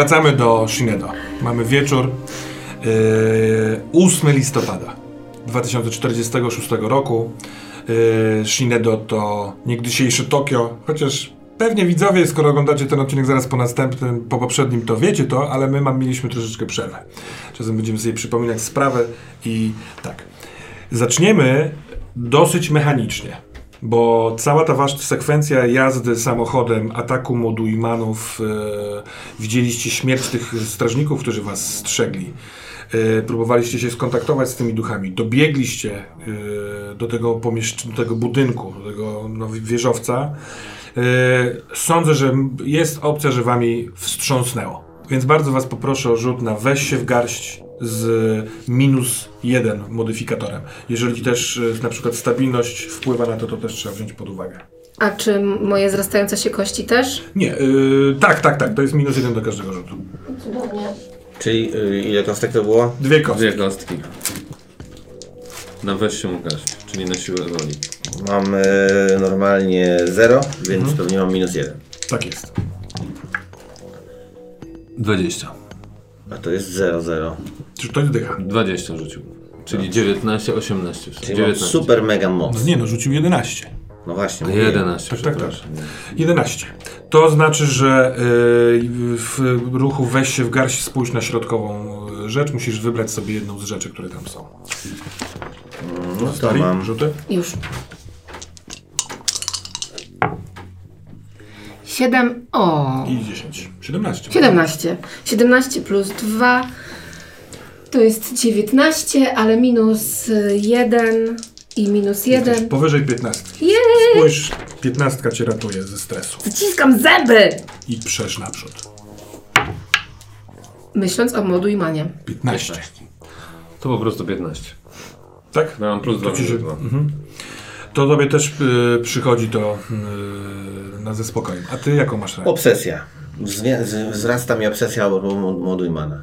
Wracamy do Shinedo. Mamy wieczór yy, 8 listopada 2046 roku. Yy, Shinedo to niegdysiejsze Tokio, chociaż pewnie widzowie, skoro oglądacie ten odcinek zaraz po następnym, po poprzednim, to wiecie to, ale my mam, mieliśmy troszeczkę przerwę. Czasem będziemy sobie przypominać sprawę i tak. Zaczniemy dosyć mechanicznie, bo cała ta wasza sekwencja jazdy samochodem, ataku moduimanów, e, widzieliście śmierć tych strażników, którzy was strzegli. E, próbowaliście się skontaktować z tymi duchami, dobiegliście e, do tego, pomieszcz- do tego budynku, do tego no, wieżowca. E, sądzę, że jest opcja, że wami wstrząsnęło. Więc bardzo was poproszę o rzut na weź się w garść z minus jeden modyfikatorem. Jeżeli też e, na przykład stabilność wpływa na to, to też trzeba wziąć pod uwagę. A czy moje wzrastające się kości też? Nie, yy, tak, tak, tak, to jest minus jeden do każdego rzutu. Cudownie. Czyli y, ile kostek to było? Dwie kostki. Dwie kostki. Na weź się czyli na siłę woli. Mam y, normalnie 0, więc pewnie mam minus 1. Tak jest. 20. A to jest 0, 0. Czy to jest dycha? 20 rzucił. Czyli 19, 18. Czyli mam 19. super mega moc. Nie no, rzucił 11. No właśnie. No, mówiłem. 11, Tak, tak, tak. przepraszam. 11. To znaczy, że yy, w ruchu weź się w garść, spójrz na środkową y, rzecz, musisz wybrać sobie jedną z rzeczy, które tam są. No to Stali, mam. rzuty? Już. Siedem. O. I 10. 17. 17. 17 plus 2 to jest 19, ale minus 1 i minus 1. Powyżej 15. Jej! Spójrz, 15 cię ratuje ze stresu. Zaciskam zęby! I przesz naprzód. Myśląc o modu i manie. 15. To po prostu 15. Tak? Ja mam plus To 2. ci się- mhm. To tobie też y, przychodzi to y, ze spokojem. A ty jaką masz reakcję? Obsesja. Z- Wzrasta mi obsesja od Modujmana.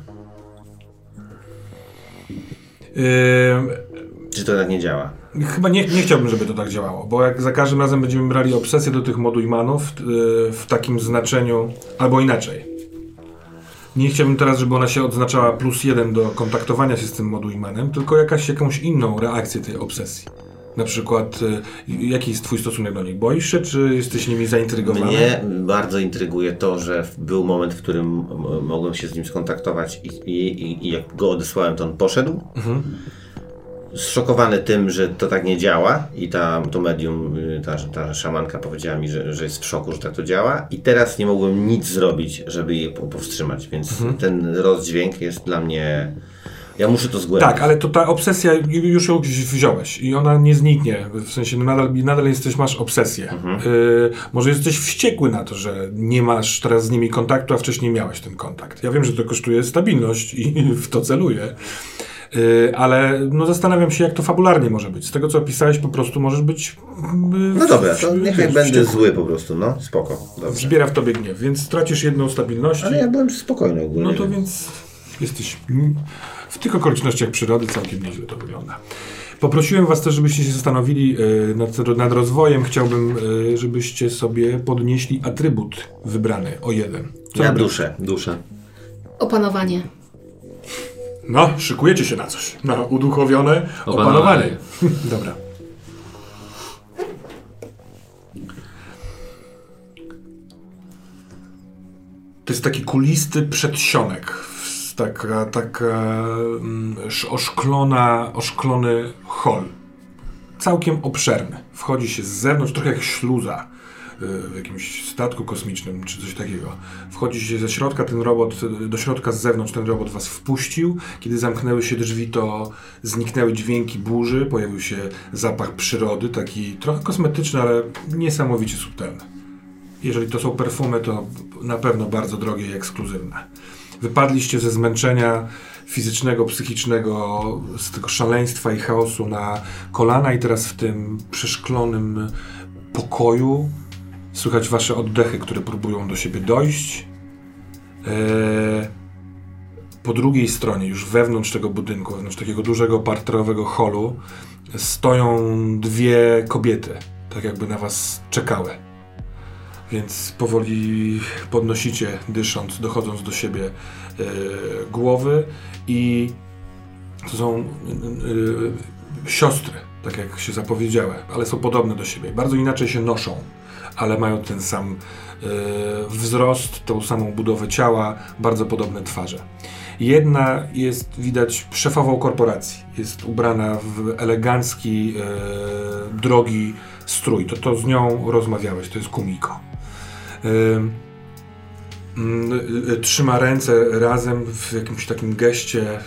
Y, Czy to tak nie działa? Chyba nie, nie chciałbym, żeby to tak działało, bo jak za każdym razem będziemy brali obsesję do tych moduimanów yy, w takim znaczeniu, albo inaczej. Nie chciałbym teraz, żeby ona się odznaczała plus jeden do kontaktowania się z tym moduimanem, tylko jakaś, jakąś inną reakcję tej obsesji. Na przykład, yy, jaki jest twój stosunek do nich? Boisz się, czy jesteś nimi zaintrygowany? Mnie bardzo intryguje to, że był moment, w którym mogłem się z nim skontaktować i, i, i- jak go odesłałem, to on poszedł. Zszokowany tym, że to tak nie działa i ta, to medium, y, ta, ta szamanka powiedziała mi, że, że jest w szoku, że tak to działa i teraz nie mogłem nic zrobić, żeby je po- powstrzymać, więc ten rozdźwięk jest dla mnie... Ja muszę to zgłębić. Tak, ale to ta obsesja, już ją wziąłeś i ona nie zniknie. W sensie no nadal, nadal jesteś, masz obsesję. Y, może jesteś wściekły na to, że nie masz teraz z nimi kontaktu, a wcześniej miałeś ten kontakt. Ja wiem, że to kosztuje stabilność i w to celuję. Y, ale no zastanawiam się, jak to fabularnie może być. Z tego, co opisałeś, po prostu możesz być... y, No dobra, to niech wiesz, będę wściekły. zły po prostu, no spoko, dobrze. Zbiera w tobie gniew, więc stracisz jedną stabilność. Ale ja byłem spokojny ogólnie. No to więc jesteś w tych okolicznościach przyrody całkiem nieźle to wygląda. Poprosiłem was też, żebyście się zastanowili y, nad, nad rozwojem. Chciałbym, y, żebyście sobie podnieśli atrybut wybrany o jeden. Co Ja duszę. Duszę. Opanowanie. No, szykujecie się na coś. Na uduchowione opanowanie. Opanowanie. Dobra. To jest taki kulisty przedsionek. Taka, taka mm, sz- oszklona, oszklony hol. Całkiem obszerny. Wchodzi się z zewnątrz, trochę jak śluza y, w jakimś statku kosmicznym czy coś takiego. Wchodzi się ze środka, ten robot, do środka z zewnątrz ten robot was wpuścił. Kiedy zamknęły się drzwi, to zniknęły dźwięki burzy, pojawił się zapach przyrody, taki trochę kosmetyczny, ale niesamowicie subtelny. Jeżeli to są perfumy, to na pewno bardzo drogie i ekskluzywne. Wypadliście ze zmęczenia fizycznego, psychicznego, z tego szaleństwa i chaosu na kolana i teraz w tym przeszklonym pokoju słychać wasze oddechy, które próbują do siebie dojść. Eee, po drugiej stronie, już wewnątrz tego budynku, wewnątrz takiego dużego parterowego holu, stoją dwie kobiety, tak jakby na was czekały. Więc powoli podnosicie, dysząc, dochodząc do siebie e, głowy i to są e, e, siostry, tak jak się zapowiedziały, ale są podobne do siebie. Bardzo inaczej się noszą, ale mają ten sam wzrost, tą samą budowę ciała, bardzo podobne twarze. Jedna jest widać szefową korporacji. Jest ubrana w elegancki, drogi strój. To, to z nią rozmawiałeś, to jest Kumiko. Y, Trzyma ręce razem w jakimś takim geście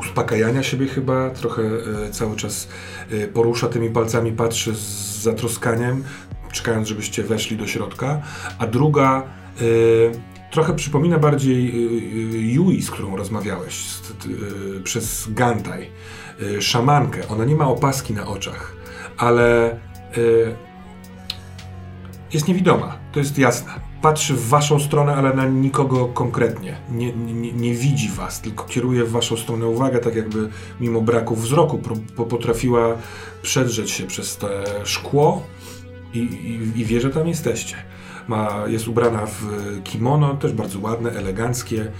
uspokajania siebie chyba, trochę y, cały czas y, porusza tymi palcami, patrzy z zatroskaniem, czekając, żebyście weszli do środka, a druga trochę przypomina bardziej Yui, z którą rozmawiałeś przez Gantai, y, szamankę. Ona nie ma opaski na oczach, ale jest niewidoma, to jest jasne. Patrzy w waszą stronę, ale na nikogo konkretnie. Nie, nie, nie widzi was, tylko kieruje w waszą stronę uwagę, tak jakby mimo braku wzroku potrafiła przedrzeć się przez te szkło i, i, i wie, że tam jesteście. Ma, jest ubrana w kimono, też bardzo ładne, eleganckie, yy,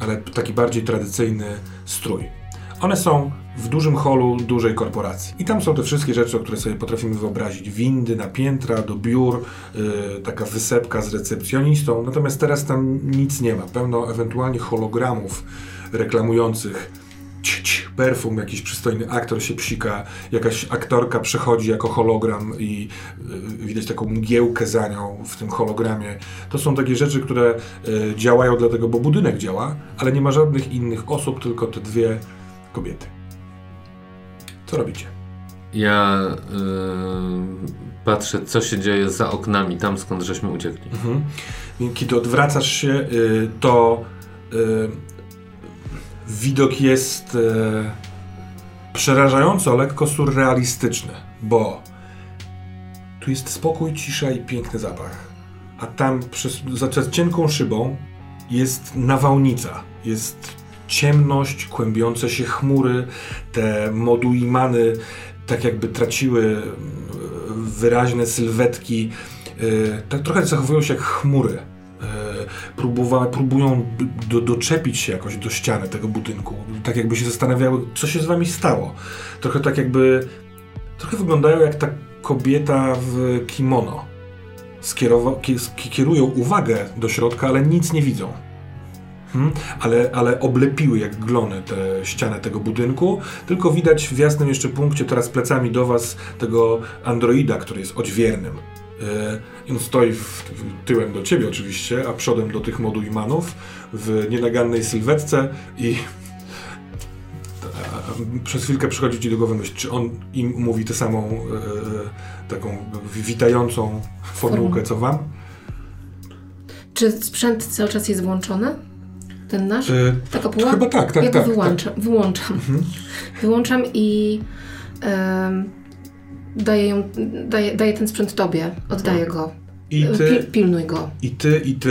ale taki bardziej tradycyjny strój. One są w dużym holu dużej korporacji. I tam są te wszystkie rzeczy, o które sobie potrafimy wyobrazić. Windy na piętra, do biur, yy, taka wysepka z recepcjonistą. Natomiast teraz tam nic nie ma. Pełno ewentualnie hologramów reklamujących perfum, jakiś przystojny aktor się psika, jakaś aktorka przechodzi jako hologram i y, widać taką mgiełkę za nią w tym hologramie. To są takie rzeczy, które y, działają dlatego, bo budynek działa, ale nie ma żadnych innych osób, tylko te dwie kobiety. Co robicie? Ja y, patrzę, co się dzieje za oknami, tam skąd żeśmy uciekli. Mhm. Kiedy odwracasz się, y, to y, widok jest y, przerażająco lekko surrealistyczny, bo tu jest spokój, cisza i piękny zapach. A tam przez, za za cienką szybą jest nawałnica, jest ciemność, kłębiące się chmury, te moduimany tak jakby traciły y, wyraźne sylwetki, y, tak trochę zachowują się jak chmury. Y, Próbowa, próbują do, doczepić się jakoś do ściany tego budynku, tak jakby się zastanawiały, co się z wami stało. Trochę tak jakby, trochę wyglądają jak ta kobieta w kimono. Skierowa, ki- sk- kierują uwagę do środka, ale nic nie widzą. Hmm? Ale, ale oblepiły jak glony tę ścianę tego budynku. Tylko widać w jasnym jeszcze punkcie, teraz plecami do was, tego androida, który jest odźwiernym. Yy, on stoi w, tyłem do ciebie oczywiście, a przodem do tych moduimanów w nienagannej sylwetce i przez chwilkę przychodzi ci do głowy myśl, czy on im mówi tę samą e, taką witającą formułkę, co wam? Czy sprzęt cały czas jest włączony? Ten nasz? E, Ta kopuła? Chyba tak, tak, ja tak, go wyłączam. Wyłączam. Wyłączam i em, daję, ją, daję, daję ten sprzęt tobie. Oddaję go. I Pil, ty, pilnuj go. i ty, i ty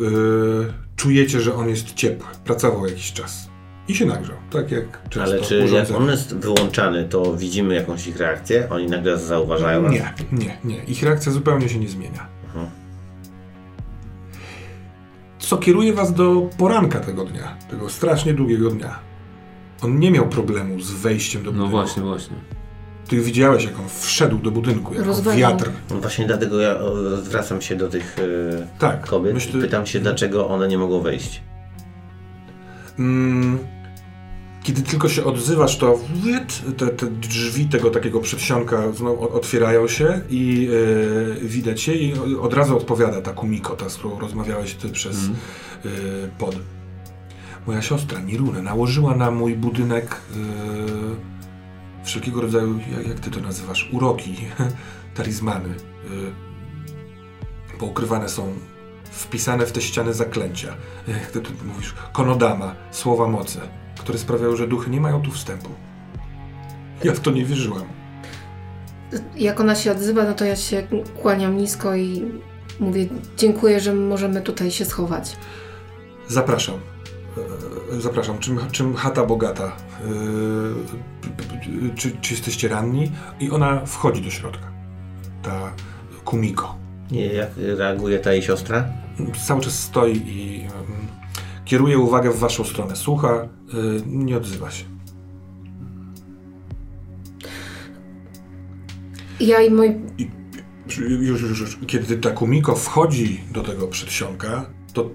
yy, czujecie, że on jest ciepły. Pracował jakiś czas. I się nagrzał, tak jak często Ale czy jak urządzenia. on jest wyłączany, to widzimy jakąś ich reakcję? Oni nagle zauważają nas? Nie, nie, nie. Ich reakcja zupełnie się nie zmienia. Co kieruje was do poranka tego dnia, tego strasznie długiego dnia. On nie miał problemu z wejściem do No budynku. właśnie, właśnie. Ty widziałeś, jak on wszedł do budynku, Rozwalił. wiatr. No właśnie dlatego ja o, zwracam się do tych e, Tak, kobiet myślę- i pytam się, dlaczego one nie mogą wejść. Mm, kiedy tylko się odzywasz, to te, te drzwi tego takiego przedsionka znowu otwierają się i e, widać je i od razu odpowiada ta Kumiko, ta, z którą rozmawiałeś ty przez Mhm. e, pod. Moja siostra Nirune nałożyła na mój budynek e, wszelkiego rodzaju, jak, jak ty to nazywasz, uroki, talizmany. E, poukrywane są wpisane w te ściany zaklęcia. Jak ty, ty mówisz, konodama, słowa mocy, które sprawiają, że duchy nie mają tu wstępu. Ja w to nie wierzyłem. Jak ona się odzywa, no to ja się kłaniam nisko i mówię dziękuję, że możemy tutaj się schować. Zapraszam. E, Zapraszam. Czym, czym chata bogata? E, Czy, czy jesteście ranni? I ona wchodzi do środka. Ta Kumiko. Nie, jak reaguje ta jej siostra? Cały czas stoi i kieruje uwagę w waszą stronę. Słucha, y, nie odzywa się. Ja i mój... Już, już, już. Kiedy ta Kumiko wchodzi do tego przedsionka, to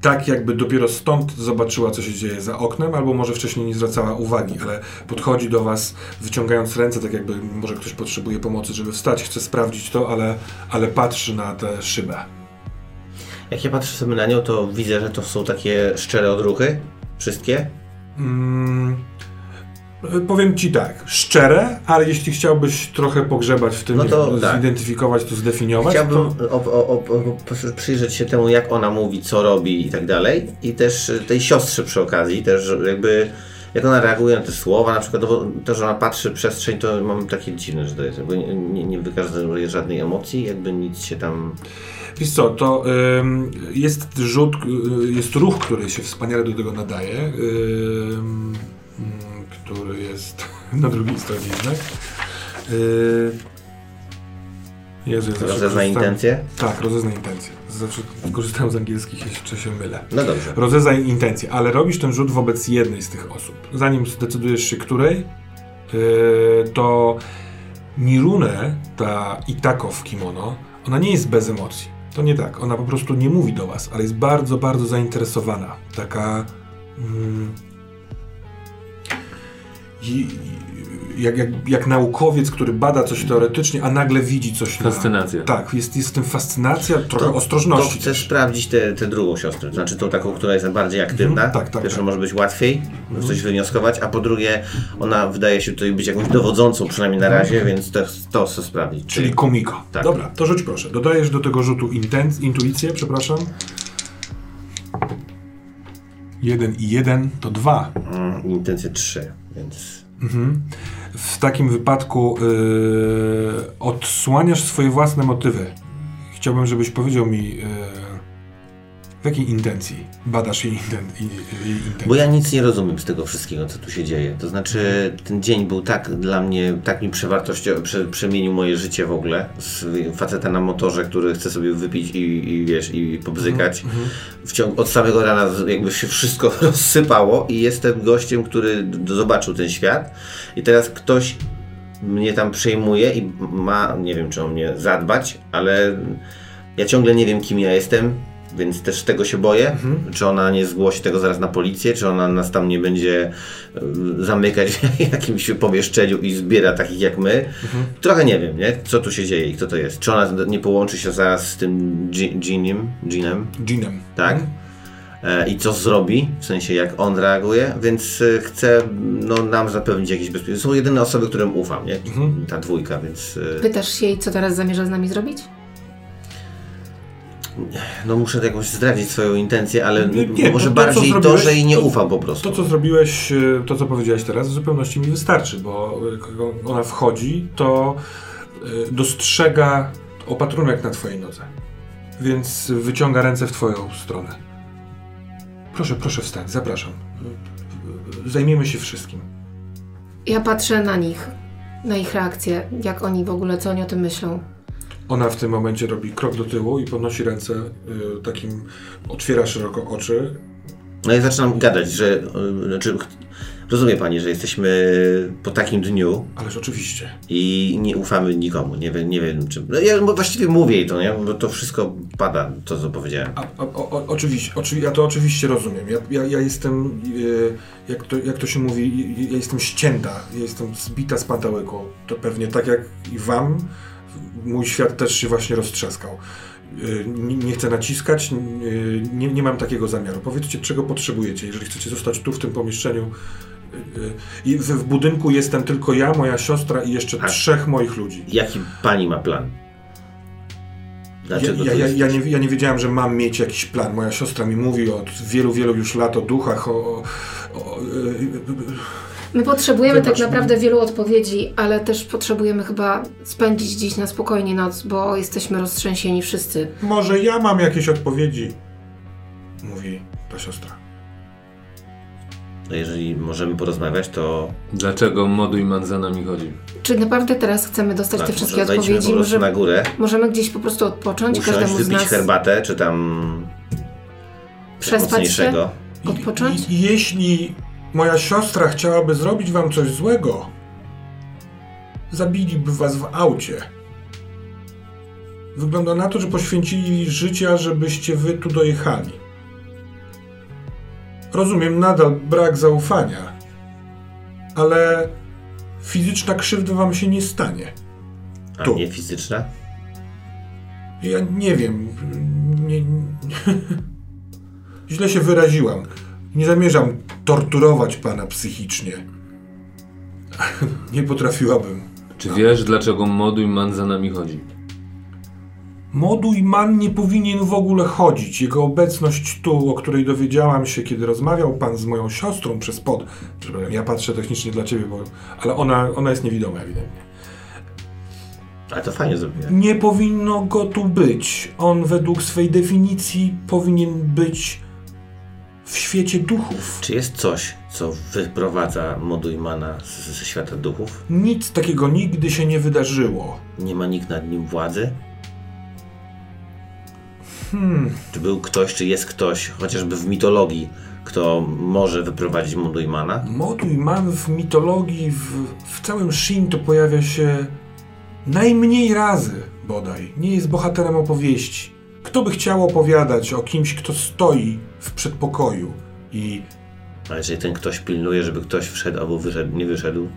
tak jakby dopiero stąd zobaczyła, co się dzieje za oknem, albo może wcześniej nie zwracała uwagi, ale podchodzi do was, wyciągając ręce, tak jakby może ktoś potrzebuje pomocy, żeby wstać, chce sprawdzić to, ale, ale patrzy na tę szybę. Jak ja patrzę sobie na nią, to widzę, że to są takie szczere odruchy. Wszystkie. Mm, powiem ci tak, szczere, ale jeśli chciałbyś trochę pogrzebać w tym, No to tak. zidentyfikować, to zdefiniować, Chciałbym to o, o, o, przyjrzeć się temu, jak ona mówi, co robi i tak dalej. I też tej siostrze przy okazji, też jakby jak ona reaguje na te słowa, na przykład, bo to, że ona patrzy przestrzeń, to mam takie dziwne, że to jest, jakby nie, nie, nie wykazuje żadnej emocji, jakby nic się tam... Wiesz co, to ym, jest rzut, y, jest ruch, który się wspaniale do tego nadaje, ym, mm, który jest na drugiej stronie jednak. Yy, Jezu, ja Rozezna korzystam- intencje? Tak, rozezna intencje. Zawsze korzystałem z angielskich, jeszcze się mylę. No dobrze. Rozeznaj intencje, ale robisz ten rzut wobec jednej z tych osób. Zanim zdecydujesz się której, yy, to Mirune, ta Itako w kimono, ona nie jest bez emocji. To nie tak. Ona po prostu nie mówi do was, ale jest bardzo, bardzo zainteresowana. Taka... Mm, i, jak, jak, jak naukowiec, który bada coś teoretycznie, a nagle widzi coś na... Fascynacja. Tak, jest, jest w tym fascynacja, trochę To- ostrożności. To chcę też. sprawdzić tę tę drugą siostrę, znaczy tą taką, która jest bardziej aktywna. Mhm, tak, tak, Pierwsze tak. może być łatwiej coś wywnioskować, a po drugie ona wydaje się tutaj być jakąś dowodzącą, przynajmniej na razie, więc to, to chcę sprawdzić. Mhm. Czyli komiko. Tak. Dobra, to rzuć proszę. Dodajesz do tego rzutu inten- intuicję, przepraszam. Jeden i jeden to dwa. Mm, intencje 3, więc... Mhm. W takim wypadku yy, odsłaniasz swoje własne motywy. Chciałbym, żebyś powiedział mi, yy, w jakiej intencji badasz jej, inten- jej, jej intencje. Bo ja nic nie rozumiem z tego wszystkiego, co tu się dzieje. To znaczy, ten dzień był tak dla mnie, tak mi przewartościował, prze, przemienił moje życie w ogóle. Z faceta na motorze, który chce sobie wypić i, i wiesz, i pobzykać. W ciągu, od samego rana jakby się wszystko rozsypało i jestem gościem, który zobaczył ten świat. I teraz ktoś mnie tam przejmuje i ma, nie wiem czy o mnie zadbać, ale ja ciągle nie wiem kim ja jestem, więc też tego się boję. Czy ona nie zgłosi tego zaraz na policję, czy ona nas tam nie będzie y, zamykać w jakimś pomieszczeniu i zbiera takich jak my. Trochę nie wiem, nie? Co tu się dzieje i kto to jest. Czy ona nie połączy się zaraz z tym Ginem, Ginem Ginem. tak? Mhm. E, I co zrobi, w sensie jak on reaguje, więc e, chcę no, nam zapewnić jakieś bezpieczeństwo. Są jedyne osoby, którym ufam, nie? Mhm. Ta dwójka, więc e, Pytasz się jej, co teraz zamierza z nami zrobić? No muszę jakoś zdradzić swoją intencję, ale Nie, nie, może to- bardziej to, zrobiłeś, że jej nie to- ufam po prostu. To, co zrobiłeś, e, to co powiedziałeś teraz, w zupełności mi wystarczy, bo jak ona wchodzi, to e, dostrzega opatrunek na twojej nodze. Więc wyciąga ręce w twoją stronę. Proszę, proszę wstać, zapraszam. Zajmiemy się wszystkim. Ja patrzę na nich, na ich reakcję, jak oni w ogóle, co oni o tym myślą. Ona w tym momencie robi krok do tyłu i podnosi ręce y, takim, otwiera szeroko oczy. No i zaczynam gadać, że e, znaczy, rozumie pani, że jesteśmy po takim dniu Ależ oczywiście. i nie ufamy nikomu. Nie wiem, nie wiem czy. No ja właściwie mówię jej to, nie? Bo to wszystko pada, to co powiedziałem. A, a, o, oczywiście, oczywi, ja to oczywiście rozumiem. Ja, ja, ja jestem, y, jak, to, jak to się mówi, ja jestem ścięta, ja jestem zbita z pantałyku. To pewnie tak jak i wam, mój świat też się właśnie roztrzaskał. Y, Nie, chcę naciskać, y, nie, nie mam takiego zamiaru. Powiedzcie, czego potrzebujecie, jeżeli chcecie zostać tu w tym pomieszczeniu. Y, I w, w budynku jestem tylko ja, moja siostra i jeszcze Tak. trzech moich ludzi. Jaki pani ma plan? Ja, Dlaczego ja, ja, ja, nie, ja nie wiedziałem, że mam mieć jakiś plan. Moja siostra mi mówi od wielu, wielu już lat o duchach, o. o, o My potrzebujemy Wybacz tak naprawdę wielu odpowiedzi, ale też potrzebujemy chyba spędzić dziś na spokojnie noc, bo jesteśmy roztrzęsieni wszyscy. może ja mam jakieś odpowiedzi, mówi ta siostra. No jeżeli możemy porozmawiać, to Dlaczego Moduiman za nami chodzi? Czy naprawdę teraz chcemy dostać te tak, wszystkie może odpowiedzi? Może, na górę, możemy gdzieś po prostu odpocząć, usiąść, każdemu z nas herbatę, czy tam Przespać się? odpocząć? I, i, jeśli moja siostra chciałaby zrobić wam coś złego, zabiliby was w aucie. Wygląda na to, że poświęcili życia, żebyście wy tu dojechali. Rozumiem nadal brak zaufania, ale fizyczna krzywda wam się nie stanie. A Tu. nie fizyczna? Ja nie wiem. Nie, źle się wyraziłam. Nie zamierzam torturować pana psychicznie. Nie potrafiłabym. Czy wiesz, dlaczego Moduiman za nami chodzi? Moduj man nie powinien w ogóle chodzić. Jego obecność tu, o której dowiedziałam się, kiedy rozmawiał pan z moją siostrą przez pod. Przepraszam, ja patrzę technicznie dla ciebie, bo, ale ona, ona jest niewidoma ewidentnie. Ale to fajnie zrobiłem. Nie powinno go tu być. On według swej definicji powinien być w świecie duchów. Czy jest coś, co wyprowadza Moduimana z- ze świata duchów? Nic takiego nigdy się nie wydarzyło. Nie ma nikt nad nim władzy? Hmm, Czy był ktoś, czy jest ktoś, chociażby w mitologii, kto może wyprowadzić Moduimana? Moduj Man w mitologii, w, w całym Shinto pojawia się najmniej razy bodaj. Nie jest bohaterem opowieści. Kto by chciał opowiadać o kimś, kto stoi w przedpokoju i Ale jeżeli ten ktoś pilnuje, żeby ktoś wszedł albo wyszedł, nie wyszedł,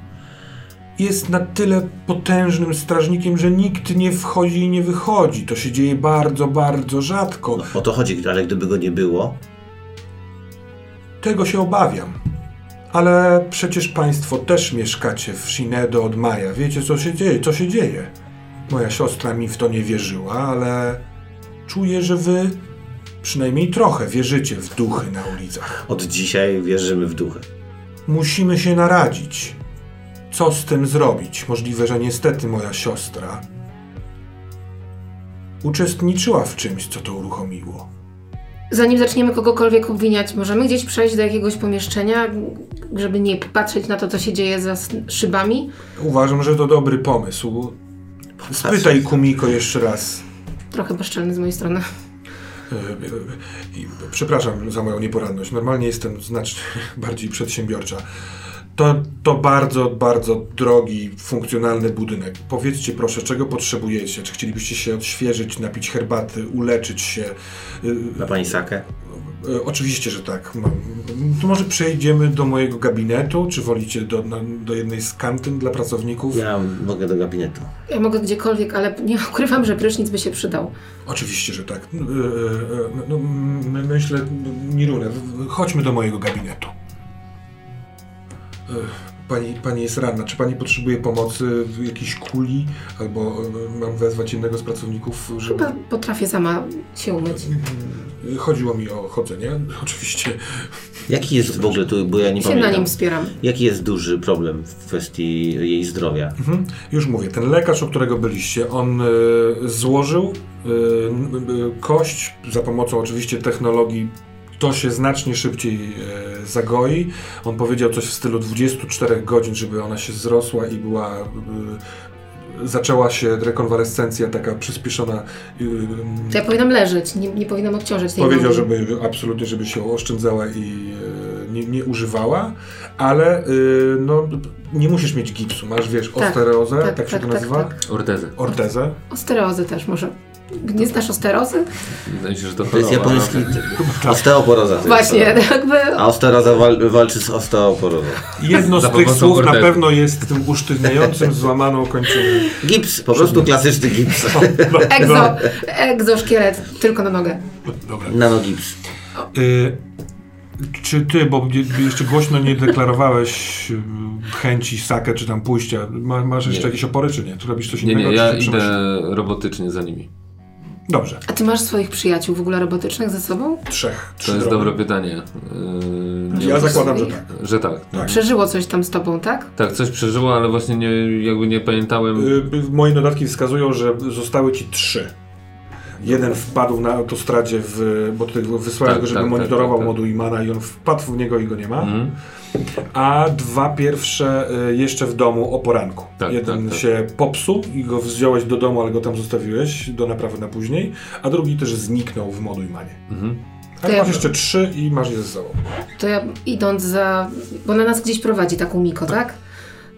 jest na tyle potężnym strażnikiem, że nikt nie wchodzi i nie wychodzi. To się dzieje bardzo, bardzo rzadko. no, o to chodzi, ale gdyby go nie było, Tego się obawiam. Ale przecież państwo też mieszkacie w Shinedo od maja. Wiecie, co się dzieje, co się dzieje. Moja siostra mi w to nie wierzyła, ale czuję, że wy przynajmniej trochę wierzycie w duchy na ulicach. od dzisiaj wierzymy w duchy. Musimy się naradzić. Co z tym zrobić? Możliwe, że niestety moja siostra uczestniczyła w czymś, co to uruchomiło. Zanim zaczniemy kogokolwiek obwiniać, możemy gdzieś przejść do jakiegoś pomieszczenia, żeby nie patrzeć na to, co się dzieje za szybami? Uważam, że to dobry pomysł. Spytaj Kumiko jeszcze raz. Trochę bezczelny z mojej strony. E, e, Przepraszam za moją nieporadność. Normalnie jestem znacznie bardziej przedsiębiorcza. To, to bardzo, bardzo drogi, funkcjonalny budynek. Powiedzcie proszę, czego potrzebujecie? Czy chcielibyście się odświeżyć, napić herbaty, uleczyć się? E, Ma pani sakę? E, Oczywiście, że tak. To może przejdziemy do mojego gabinetu, czy wolicie do, na, do jednej z kantyn dla pracowników? Ja mogę do gabinetu. Ja mogę gdziekolwiek, ale nie ukrywam, że prysznic by się przydał. Oczywiście, że tak. E, e, No, my- myślę, Mirunę, w- chodźmy do mojego gabinetu. Pani, pani jest ranna. Czy pani potrzebuje pomocy w jakiejś kuli? Albo e, mam wezwać jednego z pracowników, żeby... Chyba potrafię sama się umyć. Chodziło mi o chodzenie, oczywiście. Jaki jest w ogóle tu, bo ja nie Się na pamiętam. nim wspieram. Jaki jest duży problem w kwestii jej zdrowia? Mhm. Już mówię, ten lekarz, u którego byliście, on e, złożył n- e, kość za pomocą oczywiście technologii. To się znacznie szybciej e, zagoi. On powiedział coś w stylu 24 godzin, żeby ona się zrosła i była. E, zaczęła się rekonwalescencja taka przyspieszona. e, To ja powinnam leżeć, nie, nie powinnam obciążać tej Powiedział, nogi. żeby absolutnie, żeby się oszczędzała i e, nie, nie używała, ale e, no, nie musisz mieć gipsu. Masz, wiesz, Tak, ostereozę, tak, tak, się tak, to tak, nazywa? tak. Ortezę. Ortezę. Ostereozy też może. Nie znasz osterozy? Wydaje mi się, że to To jest japoński... ale- Osteoporoza. Właśnie, to. jakby... A osteoroza wal, walczy z osteoporozą. Jedno z tych słów na pewno jest tym usztywniającym, złamaną kończyną. Gips, po prostu klasyczny gips. Egzo, egzoszkielet, tylko na nogę. Dobra. Nanogips. Y, czy ty, bo nie- jeszcze głośno nie deklarowałeś y, chęci sakę czy tam pójścia, ma, masz jeszcze Nie. jakieś opory czy nie? Tu robisz coś Nie, innego? nie, czy ja idę robotycznie za nimi. Dobrze, A ty masz swoich przyjaciół w ogóle robotycznych ze sobą? trzech. To jest drogi. dobre pytanie. Yy, Ja zakładam, że tak. że tak. Tak. Przeżyło coś tam z tobą, tak? Tak, coś przeżyło, ale właśnie nie, jakby nie pamiętałem. Y, moje notatki wskazują, że zostały ci trzy. Jeden wpadł na autostradzie, w, bo ty wysłałeś Tak, go, żeby tak, monitorował tak, tak, tak. moduł Imana i on wpadł w niego i go nie ma. Mhm. A dwa pierwsze y, jeszcze w domu o poranku. Tak, Jeden tak, tak. się popsuł i go wziąłeś do domu, ale go tam zostawiłeś do naprawy na później, a drugi też zniknął w modu i manie. Mhm. A To ja- masz jeszcze trzy i masz je ze sobą. To ja idąc za. Bo na nas gdzieś prowadzi taką Miko, tak?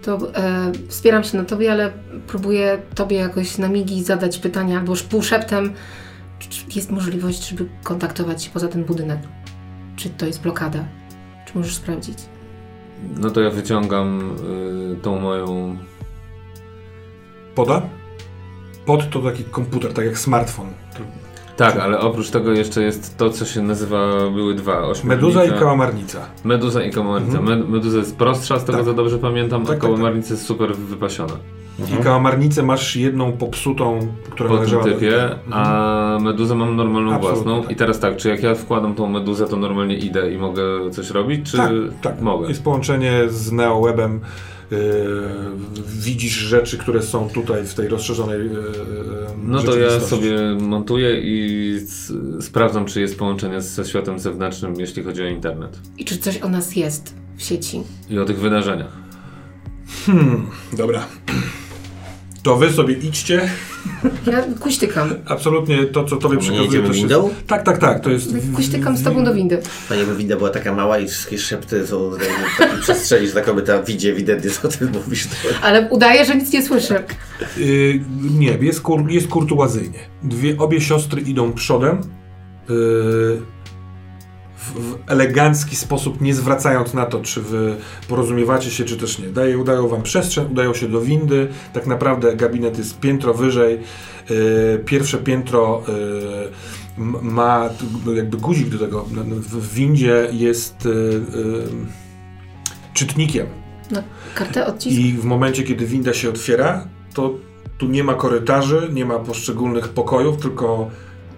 To e, wspieram się na tobie, ale próbuję tobie jakoś na migi zadać pytania albo już półszeptem. Czy, czy jest możliwość, żeby kontaktować się poza ten budynek? Czy to jest blokada? Czy możesz sprawdzić? No to ja wyciągam y, tą moją. Poda? Pod to taki komputer, tak jak smartfon. Tak, ale oprócz tego jeszcze jest to, co się nazywa, były dwa. ośmiornica. Meduza i kałamarnica. Meduza i kałamarnica. Med- Meduza jest prostsza, z tego Tak. co dobrze pamiętam, Tak, a tak, kałamarnica jest super wypasiona. I kałamarnicę masz jedną popsutą, która Po należała do typie, Mhm. a meduzę mam normalną Absolutnie własną. tak. I teraz tak, czy jak ja wkładam tą meduzę, to normalnie idę i mogę coś robić, czy Tak, tak. mogę? Jest połączenie z NeoWebem. Yy, widzisz rzeczy, które są tutaj w tej rozszerzonej yy, No to ja sobie montuję i sprawdzam, czy jest połączenie ze światem zewnętrznym, jeśli chodzi o internet. I czy coś o nas jest w sieci? I o tych wydarzeniach. Hmm, dobra. To wy sobie idźcie. Ja kuśtykam. Absolutnie to, co tobie przekazuje, to się... windą? Tak, tak, tak. To jest... Kuśtykam z tobą do windy. Fajnie, jakby winda była taka mała i wszystkie szepty są w takiej przestrzeni, że ta kobieta widzi ewidentnie, co ty mówisz. Ale udaję, że nic nie słyszę. Yy, nie, jest, kur, jest kurtuazyjnie. Dwie, obie siostry idą przodem. Yy, w, elegancki sposób, nie zwracając na to, czy wy porozumiewacie się, czy też nie. Daje, udają wam przestrzeń, udają się do windy. Tak naprawdę gabinet jest piętro wyżej. Yy, pierwsze piętro yy, ma t- jakby guzik do tego. W, w windzie jest yy, czytnikiem. No, kartę odcisku. I w momencie, kiedy winda się otwiera, to tu nie ma korytarzy, nie ma poszczególnych pokojów, tylko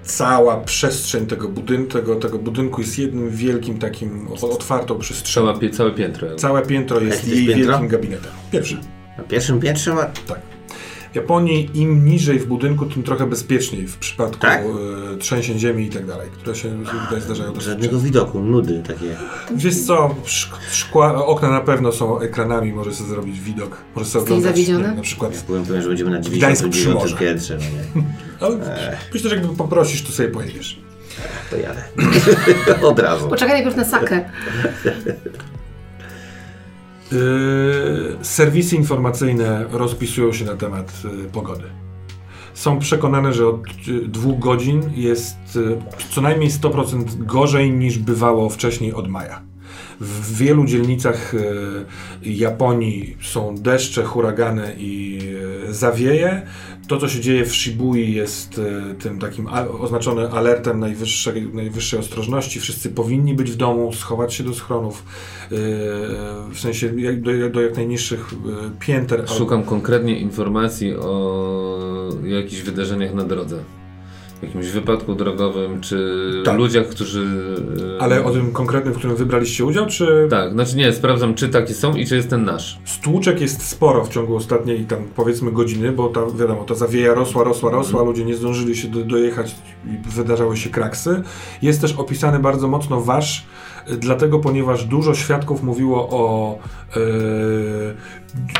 cała przestrzeń tego budynku, tego, tego budynku jest jednym wielkim takim otwartą przestrzenią. Całe, piętro. Całe piętro jest jej piętro? wielkim gabinetem. Pierwsze. Na pierwszym piętrze ma... Tak. W Japonii im niżej w budynku, tym trochę bezpieczniej w przypadku Tak? e, trzęsień ziemi i tak dalej, które się tutaj zdarzają dosyć Żadnego widoku, nudy takie. Wiesz co, szk- szkła, okna na pewno są ekranami, może sobie zrobić widok. Może sobie Jesteś oglądać, nie na przykład Byłem pewien, że będziemy na Gdańsk przy 99 morzu. piętrze. No nie. Ale myślę, że jakby poprosisz, to sobie pojedziesz. To jadę. Od razu. Poczekaj najpierw na sakę. Yy, serwisy informacyjne rozpisują się na temat yy, pogody. Są przekonane, że od yy, dwóch godzin jest co najmniej 100% gorzej niż bywało wcześniej od maja. W wielu dzielnicach Japonii są deszcze, huragany i zawieje. To, co się dzieje w Shibui jest yy, tym takim oznaczone alertem najwyższej, najwyższej ostrożności. Wszyscy powinni być w domu, schować się do schronów, yy, w sensie do, do jak najniższych yy, pięter. Szukam konkretnie informacji o jakichś wydarzeniach na drodze. Jakimś wypadku drogowym, czy Tak. ludziach, którzy... e, Ale o tym konkretnym, w którym wybraliście udział, czy Tak, znaczy nie, sprawdzam czy takie są i czy jest ten nasz. stłuczek jest sporo w ciągu ostatniej tam powiedzmy godziny, bo ta wiadomo, ta zawieja rosła, rosła, rosła, ludzie nie zdążyli się do, dojechać i wydarzały się kraksy. Jest też opisany bardzo mocno wasz, y, dlatego ponieważ dużo świadków mówiło o e,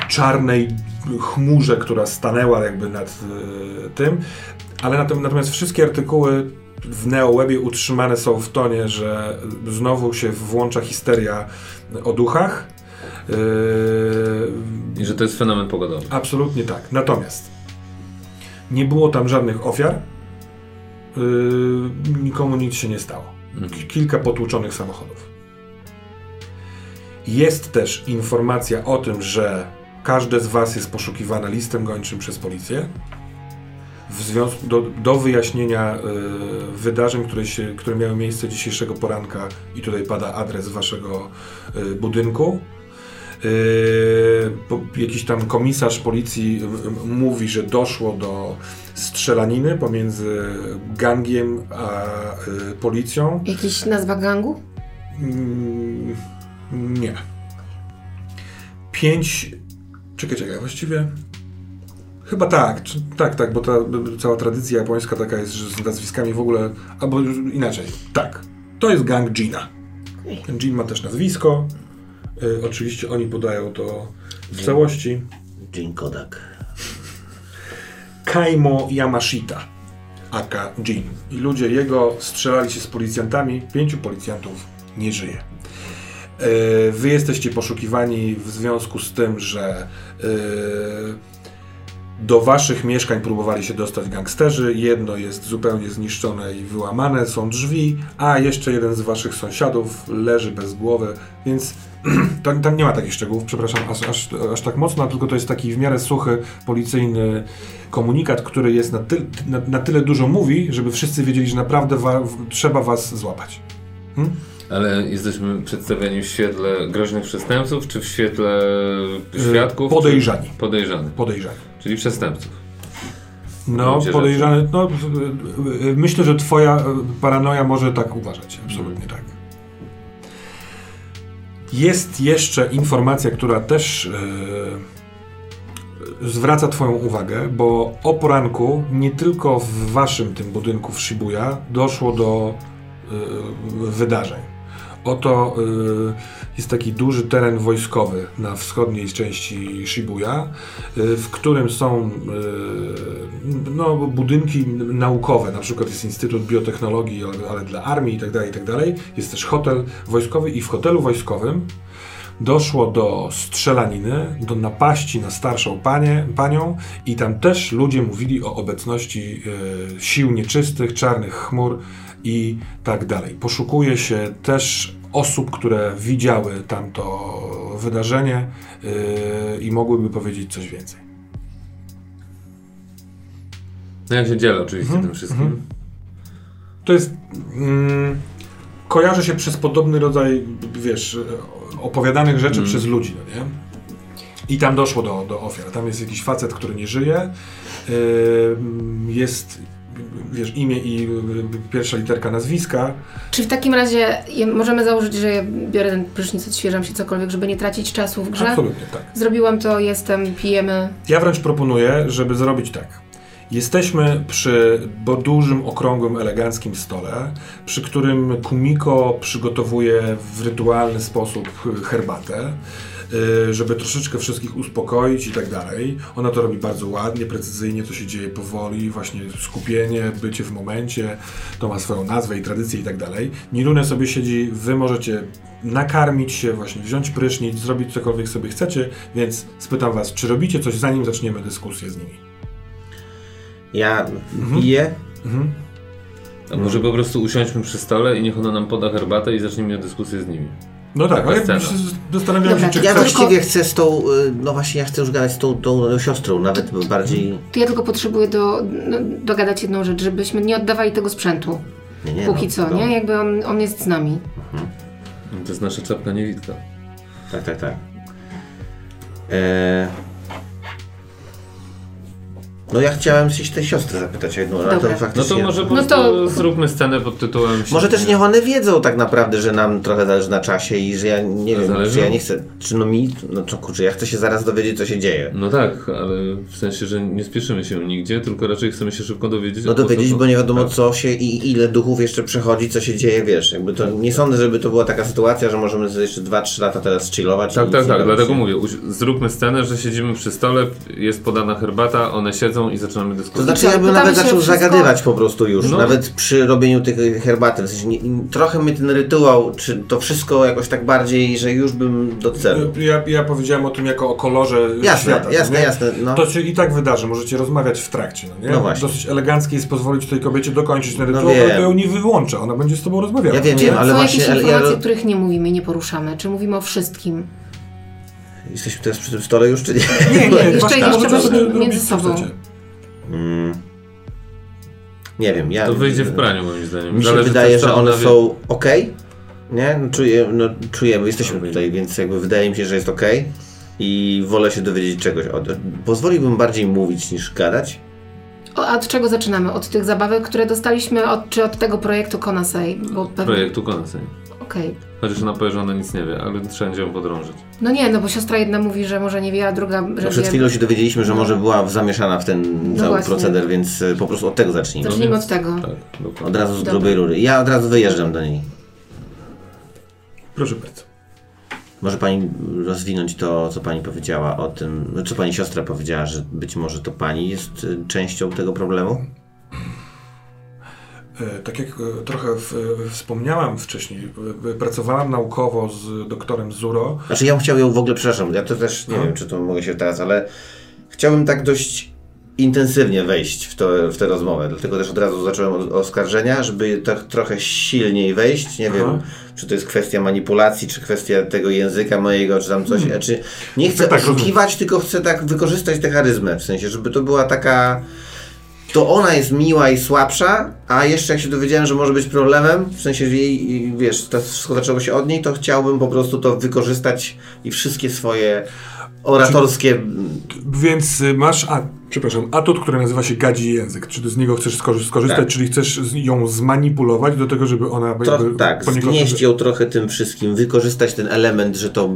czarnej chmurze, która stanęła jakby nad e, tym, ale natom- natomiast wszystkie artykuły w NeoWebie utrzymane są w tonie, że znowu się włącza histeria o duchach. Yy, I że to jest fenomen pogodowy. absolutnie tak. Natomiast nie było tam żadnych ofiar. Yy, nikomu nic się nie stało. K- Kilka potłuczonych samochodów. Jest też informacja o tym, że każde z Was jest poszukiwane listem gończym przez policję. W związku do, do wyjaśnienia y, wydarzeń, które, się, które miały miejsce dzisiejszego poranka, i tutaj pada adres Waszego y, budynku. Y, po, jakiś tam komisarz policji mówi, że doszło do strzelaniny pomiędzy gangiem a policją. Jakiś nazwa gangu? Mm, nie. Pięć. Czekaj, czekaj, właściwie. Chyba tak, tak, tak, bo ta cała tradycja japońska taka jest, że z nazwiskami w ogóle. Albo inaczej. Tak. To jest gang Gina. Ten Jin ma też nazwisko. Y, oczywiście oni podają to w całości. Dzień Kodak. Kaimo Yamashita, aka Jin. I ludzie jego strzelali się z policjantami. Pięciu policjantów nie żyje. E, Wy jesteście poszukiwani w związku z tym, że e, do waszych mieszkań próbowali się dostać gangsterzy. Jedno jest zupełnie zniszczone i wyłamane, są drzwi, a jeszcze jeden z waszych sąsiadów leży bez głowy, więc tam, tam nie ma takich szczegółów, przepraszam, aż, aż, aż tak mocno, tylko to jest taki w miarę suchy policyjny komunikat, który jest na, ty, na, na tyle dużo mówi, żeby wszyscy wiedzieli, że naprawdę wa, trzeba was złapać. Hmm? Ale jesteśmy przedstawiani w świetle groźnych przestępców, czy w świetle świadków? Y, podejrzani. Czy podejrzanych, Podejrzani. czyli przestępców. No, podejrzany. No, myślę, że twoja e, paranoja może tak uważać. Absolutnie tak. Jest jeszcze informacja, która też e, zwraca twoją uwagę, bo o poranku nie tylko w waszym tym budynku w Shibuya doszło do e, wydarzeń. Oto y, jest taki duży teren wojskowy na wschodniej części Shibuya, y, w którym są y, no, budynki naukowe, na przykład jest Instytut Biotechnologii, ale, dla armii itd., itd. Jest też hotel wojskowy i w hotelu wojskowym doszło do strzelaniny, do napaści na starszą panię, panią i tam też ludzie mówili o obecności sił nieczystych, czarnych chmur i tak dalej. Poszukuje się też osób, które widziały tamto wydarzenie e, i mogłyby powiedzieć coś więcej. No ja się dzielę oczywiście Mhm, tym wszystkim. To jest. Mm, kojarzy się przez podobny rodzaj, wiesz, opowiadanych rzeczy Mm. przez ludzi, no nie? I tam doszło do, do ofiar. Tam jest jakiś facet, który nie żyje. Ym, jest, wiesz, imię i y, pierwsza literka nazwiska. Czy w takim razie możemy założyć, że ja biorę ten prysznic, odświeżam się cokolwiek, żeby nie tracić czasu w grze? Absolutnie tak. Zrobiłam to, jestem, pijemy. Ja wręcz proponuję, żeby zrobić tak. Jesteśmy przy dużym, okrągłym, eleganckim stole, przy którym Kumiko przygotowuje w rytualny sposób herbatę, y, żeby troszeczkę wszystkich uspokoić i tak dalej. Ona to robi bardzo ładnie, precyzyjnie, to się dzieje powoli, właśnie skupienie, bycie w momencie, to ma swoją nazwę i tradycję i tak dalej. Nirune sobie siedzi, wy możecie nakarmić się, właśnie wziąć prysznic, zrobić cokolwiek sobie chcecie, więc spytam was, czy robicie coś zanim zaczniemy dyskusję z nimi? Ja piję. Mhm. A może po prostu usiądźmy przy stole i niech ona nam poda herbatę i zacznijmy dyskusję z nimi. No tak, ale zastanawiałem Dobra, się, czy Ja Ja chcesz... właściwie chcę z tą, y, no właśnie ja chcę już gadać z tą, tą siostrą, nawet bardziej... To ja tylko potrzebuję do, no, dogadać jedną rzecz, żebyśmy nie oddawali tego sprzętu. Nie, nie, Póki no, co, no. nie? Jakby on, on jest z nami. To jest nasza czapka niewidka. Tak, tak, tak. Eee... No ja chciałem się tej siostry zapytać o jedną, ale to Dobra. No faktycznie... to może po No prostu to- zróbmy scenę pod tytułem... Może też niech one wiedzą tak naprawdę, że nam trochę zależy na czasie i że ja nie wiem, Zależy? czy ja nie chcę, czy no mi, no co kurczę, ja chcę się zaraz dowiedzieć, co się dzieje. No tak, ale w sensie, że nie spieszymy się nigdzie, tylko raczej chcemy się szybko dowiedzieć. No dowiedzieć, bo nie wiadomo tak. co się i ile duchów jeszcze przechodzi, co się dzieje, wiesz, jakby to nie sądzę, żeby to była taka sytuacja, że możemy jeszcze 2-3 lata teraz chillować. Tak, tak, tak, dlatego mówię, zróbmy scenę, że siedzimy przy stole, jest podana herbata, one siedzą i zaczynamy To dyskusję. znaczy ja bym pytamy nawet zaczął wszystko- zagadywać po prostu już, No. nawet przy robieniu tych herbaty, w sensie nie, trochę mnie ten rytuał, czy to wszystko jakoś tak bardziej, że już bym do celu. Ja, ja powiedziałem o tym jako o kolorze Jasne, świata. jasne, nie? jasne, no. To się i tak wydarzy, możecie rozmawiać w trakcie, no nie? No właśnie. Dosyć eleganckie jest pozwolić tej kobiecie dokończyć ten No rytuał, wiem. ale to ją nie wyłącza, ona będzie z tobą rozmawiała. Ja wiem, wiem, ale są właśnie jakieś ale ja, informacje, których nie mówimy, nie poruszamy? Czy mówimy o wszystkim? Jesteśmy teraz przy tym stole już, czy nie? Nie, nie, Jeszcze- właśnie, jeszcze właśnie sobie między sobą. Mm. Nie wiem, ja... To wyjdzie w praniu moim zdaniem. Mi się Zależy, wydaje, że one wie. są ok. Nie? No, czuję, no, czujemy, jesteśmy Okej. tutaj, więc jakby wydaje mi się, że jest ok. I wolę się dowiedzieć czegoś. Od, pozwoliłbym bardziej mówić niż gadać. O, a od czego zaczynamy? Od tych zabawek, które dostaliśmy, od, czy od tego projektu Konasei? Pewnie... Projektu Konasej. Okej. Chociaż ona powie, że ona nic nie wie, ale trzeba ją podrążyć. No nie, no bo siostra jedna mówi, że może nie wie, a druga, że No, przed chwilą się dowiedzieliśmy, że No. może była zamieszana w ten cały właśnie. proceder, więc y, po prostu od tego zacznijmy. Zacznijmy więc- od tego. Tak, dokładnie. Od razu z Dobra. grubej rury. Ja od razu wyjeżdżam do niej. Proszę bardzo. Może pani rozwinąć to, co pani powiedziała o tym, no, co pani siostra powiedziała, że być może to pani jest y, częścią tego problemu? E, Tak jak e, trochę w, wspomniałam wcześniej, pracowałam naukowo z doktorem Zuro. Znaczy ja bym chciał ją w ogóle, przepraszam, ja to też nie wiem, czy to mogę się teraz, ale chciałbym tak dość intensywnie wejść w, to, w tę rozmowę, dlatego też od razu zacząłem od oskarżenia, żeby tak trochę silniej wejść, nie Aha. wiem, czy to jest kwestia manipulacji, czy kwestia tego języka mojego, czy tam coś, czy nie chcę tak, oszukiwać, tylko chcę tak wykorzystać tę charyzmę, w sensie, żeby to była taka... To ona jest miła i słabsza, a jeszcze jak się dowiedziałem, że może być problemem, w sensie że jej, wiesz, to wszystko zaczęło się od niej, to chciałbym po prostu to wykorzystać i wszystkie swoje oratorskie... Więc y, masz, a, przepraszam, atut, który nazywa się gadzi język. Czy ty z niego chcesz skorzy- skorzystać, Tak. czyli chcesz ją zmanipulować do tego, żeby ona Tro, jakby tak, zgnieść ją trochę tym wszystkim, wykorzystać ten element, że to,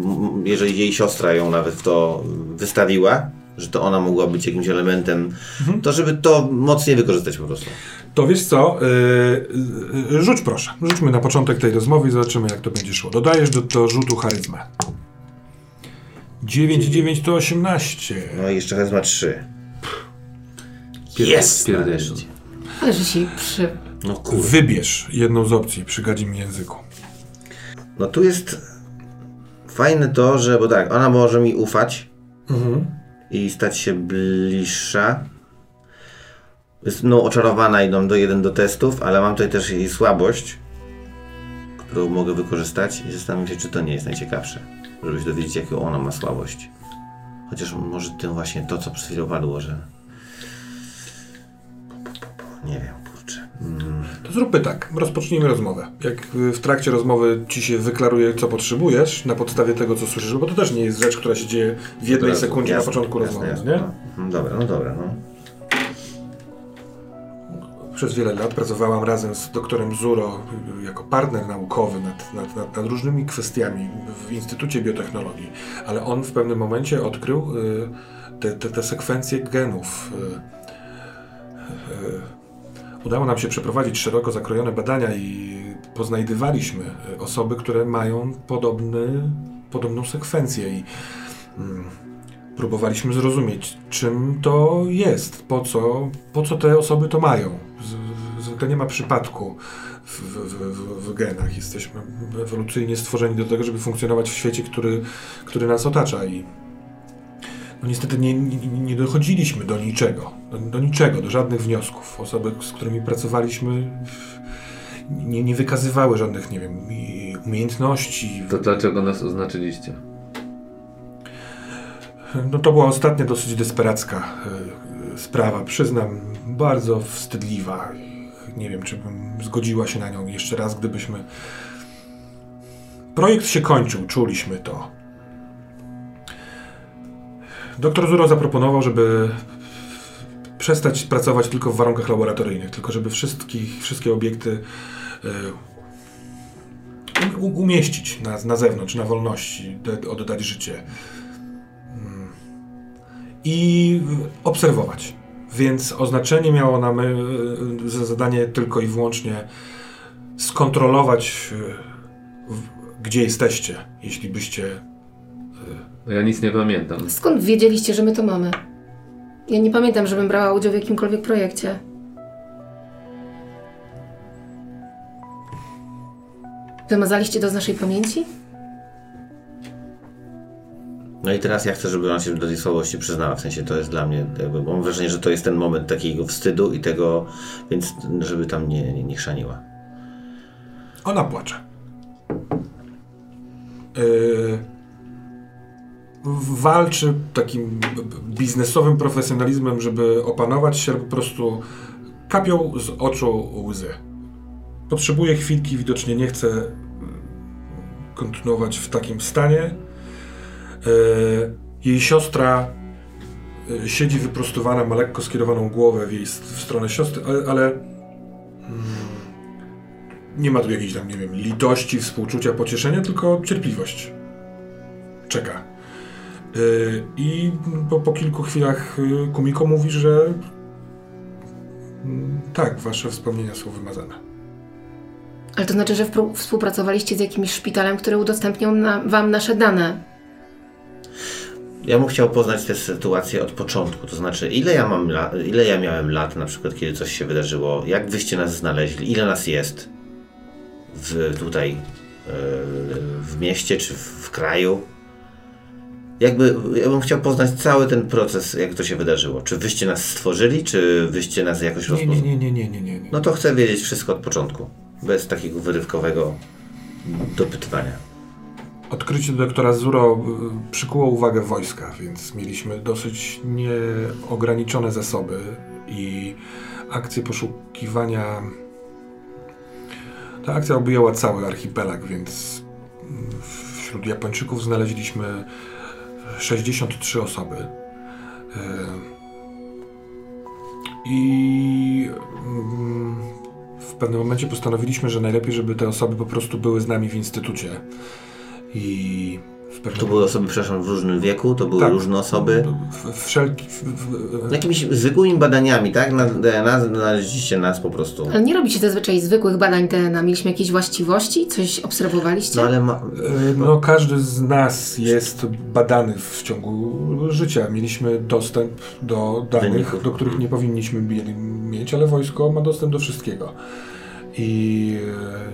jeżeli jej siostra ją nawet w to wystawiła, że to ona mogła być jakimś elementem, Mhm. to żeby to mocniej wykorzystać po prostu. To wiesz co, y, y, y, rzuć proszę. Rzućmy na początek tej rozmowy i zobaczymy, jak to będzie szło. Dodajesz do, do rzutu charyzmę. 9 i 9 to 18. No i jeszcze charyzma 3. Jest! Pierdolę. Ale że się przy... No. Wybierz jedną z opcji przy gadzim języku. No tu jest fajne to, że, bo tak, ona może mi ufać i stać się bliższa. Jest mną oczarowana i mam do jeden do testów, ale mam tutaj też jej słabość, którą mogę wykorzystać i zastanawiam się, czy to nie jest najciekawsze, żeby się dowiedzieć, jaką ona ma słabość. Chociaż może tym właśnie to, co przed chwilą padło, że... Nie wiem, kurczę. Mm. Zróbmy tak, rozpocznijmy rozmowę. Jak y, w trakcie rozmowy ci się wyklaruje, co potrzebujesz, na podstawie tego, co słyszysz, bo to też nie jest rzecz, która się dzieje w jednej Jasne, sekundzie jasne, na początku jasne, rozmowy, jasne, nie? No. Dobra, no dobra, no. Przez wiele lat pracowałam razem z doktorem Zuro jako partner naukowy nad, nad, nad, nad różnymi kwestiami w Instytucie Biotechnologii, ale on w pewnym momencie odkrył y, te, te, te sekwencje genów. y, Udało nam się przeprowadzić szeroko zakrojone badania i poznajdywaliśmy y, osoby, które mają podobny, podobną sekwencję i mm, próbowaliśmy zrozumieć, czym to jest, po co, po co te osoby to mają. Zwykle nie ma przypadku w, w, w, w genach. Jesteśmy ewolucyjnie stworzeni do tego, żeby funkcjonować w świecie, który, który nas otacza i no niestety nie, nie, nie dochodziliśmy do niczego, do, do niczego, do żadnych wniosków. Osoby, z którymi pracowaliśmy nie, nie wykazywały żadnych, nie wiem, umiejętności, To dlaczego nas oznaczyliście? No to była ostatnia dosyć desperacka e, sprawa, przyznam, bardzo wstydliwa. Nie wiem, czy bym zgodziła się na nią jeszcze raz, gdybyśmy... Projekt się kończył, czuliśmy to. Doktor Zuro zaproponował, żeby przestać pracować tylko w warunkach laboratoryjnych, tylko żeby wszystkich, wszystkie obiekty e, u- umieścić na, na zewnątrz, na wolności, de- oddać życie i obserwować. Więc oznaczenie miało nam y, y, za zadanie tylko i wyłącznie skontrolować, y, w- gdzie jesteście, jeśli byście. No Ja nic nie pamiętam. Skąd wiedzieliście, że my to mamy? Ja nie pamiętam, żebym brała udział w jakimkolwiek projekcie. Wymazaliście to z naszej pamięci? No i teraz ja chcę, żeby ona się do tej słabości przyznała. W sensie to jest dla mnie, jakby, mam wrażenie, że to jest ten moment takiego wstydu i tego, więc żeby tam nie, nie, nie chrzaniła. Ona płacze. Y, walczy takim biznesowym profesjonalizmem, żeby opanować się, po prostu kapią z oczu łzy. Potrzebuje chwilki, widocznie nie chce y, kontynuować w takim stanie. Y, Jej siostra y, siedzi wyprostowana, ma lekko skierowaną głowę w jej w stronę siostry, ale, ale mm, nie ma tu jakiejś tam, nie wiem, litości, współczucia, pocieszenia, tylko cierpliwość. Czeka. Y, I po, po kilku chwilach y, Kumiko mówi, że mm, tak, wasze wspomnienia są wymazane. Ale to znaczy, że współpracowaliście z jakimś szpitalem, który udostępniał na, wam nasze dane. Ja bym chciał poznać tę sytuację od początku, to znaczy ile ja mam la- ile ja miałem lat na przykład, kiedy coś się wydarzyło, jak wyście nas znaleźli, ile nas jest w, tutaj e, w mieście czy w kraju. Jakby, ja bym chciał poznać cały ten proces, jak to się wydarzyło. Czy wyście nas stworzyli, czy wyście nas jakoś rozpoznali? nie, nie, nie, nie, nie, nie. No to chcę wiedzieć wszystko od początku, bez takiego wyrywkowego dopytywania. Odkrycie doktora Zuro y, przykuło uwagę wojska, więc mieliśmy dosyć nieograniczone zasoby i akcję poszukiwania. Ta akcja objęła cały archipelag, więc wśród Japończyków znaleźliśmy 63 osoby. Y, I mm, w pewnym momencie postanowiliśmy, że najlepiej, żeby te osoby po prostu były z nami w instytucie. I To były osoby, przepraszam, w różnym wieku, to były Tak. różne osoby. Wszelki. W, w, Jakimiś zwykłymi badaniami, tak? Na DNA znaleźliście nas po prostu. Ale nie robicie zazwyczaj zwykłych badań DNA. Mieliśmy jakieś właściwości? Coś obserwowaliście? No ale ma... e, no, każdy z nas jest badany w ciągu życia. Mieliśmy dostęp do danych, Wyników. do których nie powinniśmy mieli mieć, ale wojsko ma dostęp do wszystkiego. I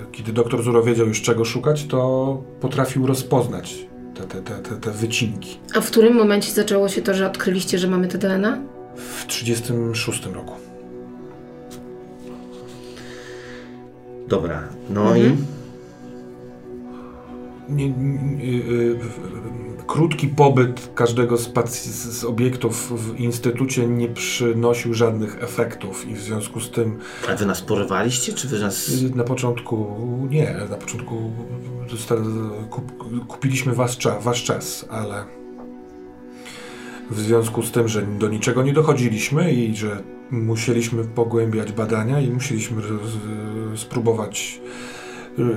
e, kiedy doktor Zuro wiedział już czego szukać, to potrafił rozpoznać te, te, te, te, wycinki. A w którym momencie zaczęło się to, że odkryliście, że mamy te DNA? W 1936 roku. Dobra, no Mhm. i nie, nie, y, krótki pobyt każdego z, z obiektów w instytucie nie przynosił żadnych efektów i w związku z tym a wy nas porywaliście, czy wy nas... y, na początku nie, na początku kupiliśmy was wasz czas, ale w związku z tym, że do niczego nie dochodziliśmy i że musieliśmy pogłębiać badania i musieliśmy spróbować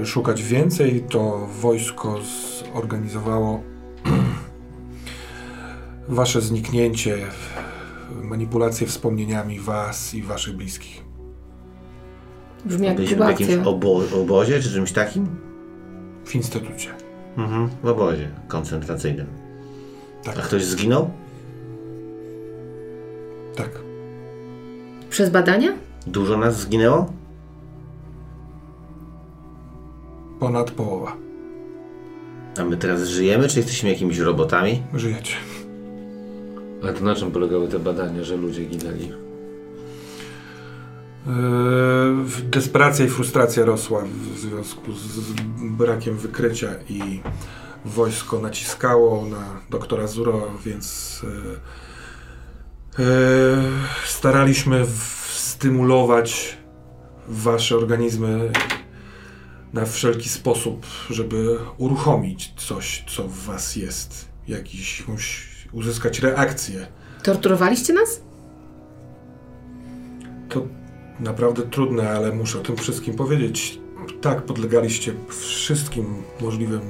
szukać więcej, to wojsko zorganizowało wasze zniknięcie, manipulacje wspomnieniami was i waszych bliskich. Brzmi jak Byliśmy w jakimś obo obozie, czy czymś takim? W instytucie. Mhm. W obozie koncentracyjnym. Tak, A ktoś zginął? tak. Przez badania? Dużo nas zginęło? Ponad połowa. A my teraz żyjemy, czy jesteśmy jakimiś robotami? Żyjecie. Ale to na czym polegały te badania, że ludzie ginęli? Yy, Desperacja i frustracja rosła w związku z z brakiem wykrycia i wojsko naciskało na doktora Zuro, więc yy, yy, staraliśmy stymulować wasze organizmy na wszelki sposób, żeby uruchomić coś, co w was jest. Jakiś, jakąś, uzyskać reakcję. Torturowaliście nas? To naprawdę trudne, ale muszę o tym wszystkim powiedzieć. Tak, podlegaliście wszystkim możliwym. e,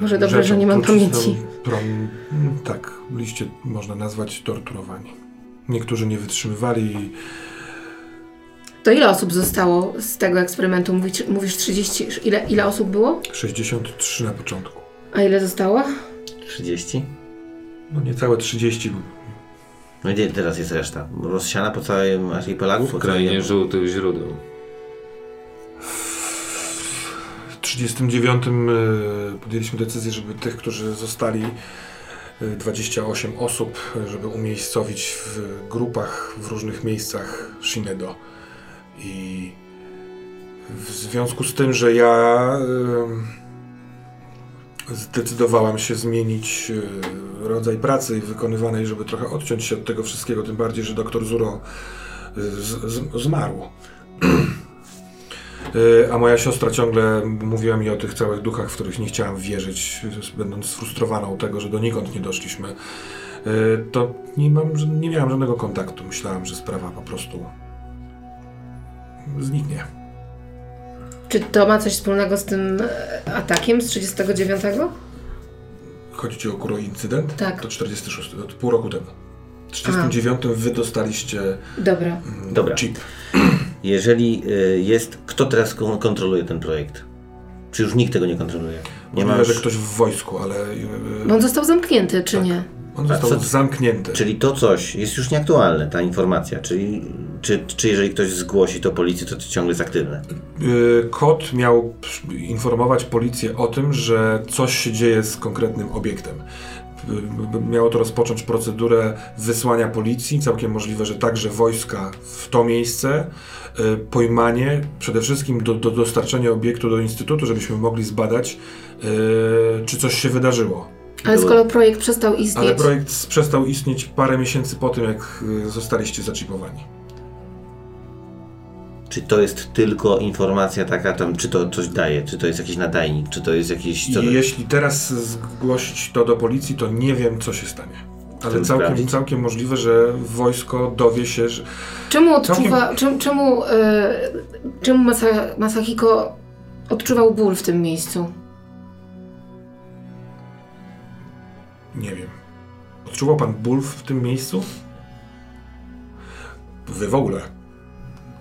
Może dobrze, że rzeczom. nie mam pamięci. Prom, tak, byliście, można nazwać, torturowani. Niektórzy nie wytrzymywali. To ile osób zostało z tego eksperymentu? Mówisz, mówisz 30. Ile, ile osób było? 63 na początku. A ile zostało? 30? No niecałe 30. No i gdzie teraz jest reszta? Rozsiana po całym archipelagu? Po W krainie całej- żółtych źródeł. W 39 e, podjęliśmy decyzję, żeby tych, którzy zostali, e, 28 osób, e, żeby umiejscowić w grupach w różnych miejscach Shinedo. I w związku z tym, że ja e, zdecydowałam się zmienić e, rodzaj pracy wykonywanej, żeby trochę odciąć się od tego wszystkiego, tym bardziej, że doktor Zuro e, zmarł. Y, A moja siostra ciągle mówiła mi o tych całych duchach, w których nie chciałam wierzyć, będąc sfrustrowaną tego, że donikąd nie doszliśmy. To nie, mam, nie miałam żadnego kontaktu. Myślałam, że sprawa po prostu zniknie. Czy to ma coś wspólnego z tym e, atakiem z 39? Chodzi ci o Kuro incydent? Tak. To 46, to pół roku temu. W 39 wy dostaliście Dobra. mm, Dobra. chip. jeżeli y, jest, kto teraz kon- kontroluje ten projekt? Czy już nikt tego nie kontroluje? Nie ma że ktoś w wojsku, ale Bo yy, on został zamknięty, czy nie? On został co- zamknięty. Czyli to coś jest już nieaktualne, ta informacja. Czyli czy, czy jeżeli ktoś zgłosi to policji, to to ciągle jest aktywne? Yy, Kot miał informować policję o tym, że coś się dzieje z konkretnym obiektem. Yy, Miało to rozpocząć procedurę wysłania policji, całkiem możliwe, że także wojska w to miejsce, yy, pojmanie, przede wszystkim do, do dostarczenia obiektu do instytutu, żebyśmy mogli zbadać, yy, czy coś się wydarzyło. Ale skoro projekt przestał istnieć, Ale projekt przestał istnieć parę miesięcy po tym, jak yy, zostaliście zaczipowani. Czy to jest tylko informacja taka tam, czy to coś daje, czy to jest jakiś nadajnik, czy to jest jakiś... Co I jeśli teraz zgłosić to do policji, to nie wiem, co się stanie. Ale całkiem, sprawdzić? całkiem możliwe, że wojsko dowie się, że. czemu odczuwa, czemu, czemu, e, czemu Masa, Masahiko odczuwał ból w tym miejscu? Nie wiem. Odczuwał pan ból w tym miejscu? Wy w ogóle,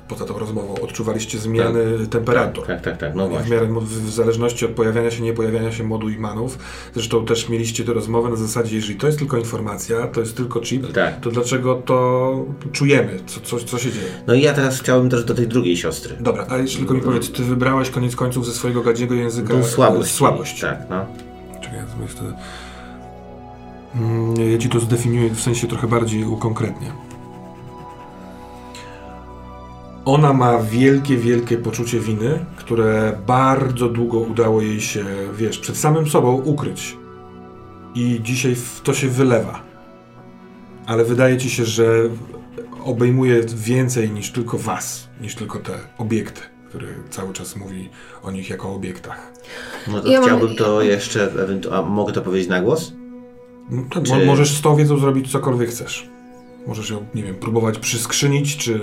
poza tą rozmową, odczuwaliście zmiany temperatur. Tak, tak, tak, no w, miarę, w zależności od pojawiania się, nie pojawiania się modu i manów. Zresztą też mieliście tę rozmowę na zasadzie, jeżeli to jest tylko informacja, to jest tylko chip, Tak. to dlaczego to czujemy, co, co, co się dzieje? No i ja teraz chciałbym też do tej drugiej siostry. Dobra, ale jeszcze tylko mi powiedz, ty wybrałeś koniec końców ze swojego gadziego języka Tą słabość. słabość. Tak, no. Czekaj, ja. Mm, Ja ci to zdefiniuję w sensie trochę bardziej ukonkretnie. Ona ma wielkie, wielkie poczucie winy, które bardzo długo udało jej się, wiesz, przed samym sobą ukryć. I dzisiaj w to się wylewa. Ale wydaje ci się, że obejmuje więcej niż tylko was, niż tylko te obiekty, które cały czas mówi o nich jako o obiektach. No to Ja mam- chciałbym to jeszcze, a mogę to powiedzieć na głos? No tak, Czy- mo- Możesz z tą wiedzą zrobić cokolwiek chcesz. Możesz ją, nie wiem, próbować przyskrzynić, czy y,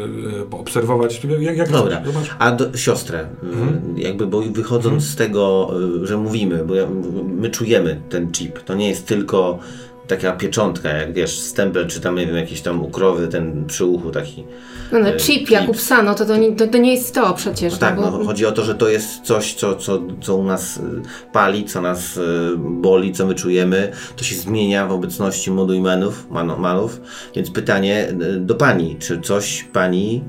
obserwować, jak, jak Dobra. chcesz. A do, siostrę, y, jakby, bo wychodząc z tego, y, że mówimy, bo my czujemy ten chip, to nie jest tylko taka pieczątka, jak wiesz, stempel, czy tam, nie wiem, jakieś tam ukrowy, ten przy uchu taki. No, no E, chip, jak u psa, no to, to, nie, to, to nie jest to przecież. No tak, bo, no, chodzi o to, że to jest coś, co, co, co u nas y, pali, co nas y, boli, co my czujemy. To się zmienia w obecności modu i manów, mano- manów. Więc pytanie y, do pani, czy coś pani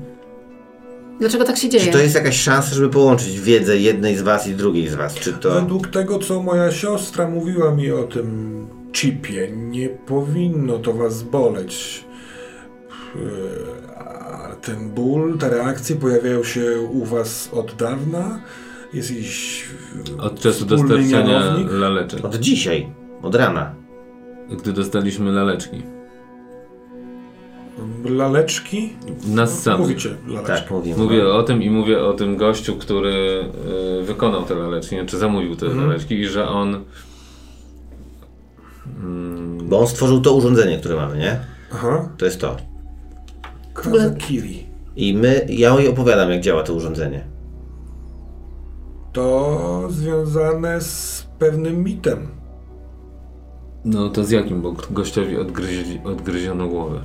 Dlaczego tak się dzieje? Czy to jest jakaś szansa, żeby połączyć wiedzę jednej z was i drugiej z was? Czy to... Według tego, co moja siostra mówiła mi o tym chipie, nie powinno to was boleć. A ten ból, te reakcje pojawiają się u was od dawna? Jest jakiś y, Od czasu dostarczania mianownik? laleczek. Od dzisiaj, od rana. Gdy dostaliśmy laleczki. Laleczki? Nas samych. Mówicie laleczki. Tak, mówimy. Mówię o tym i mówię o tym gościu, który y, wykonał te laleczki, czy zamówił te Mhm. laleczki i że on Bo on stworzył to urządzenie, które mamy, nie? Aha. To jest to. Kazakiri. I my, ja jej opowiadam, jak działa to urządzenie. To związane z pewnym mitem. No to z jakim? Bo gościowi odgryzi, odgryziono głowę.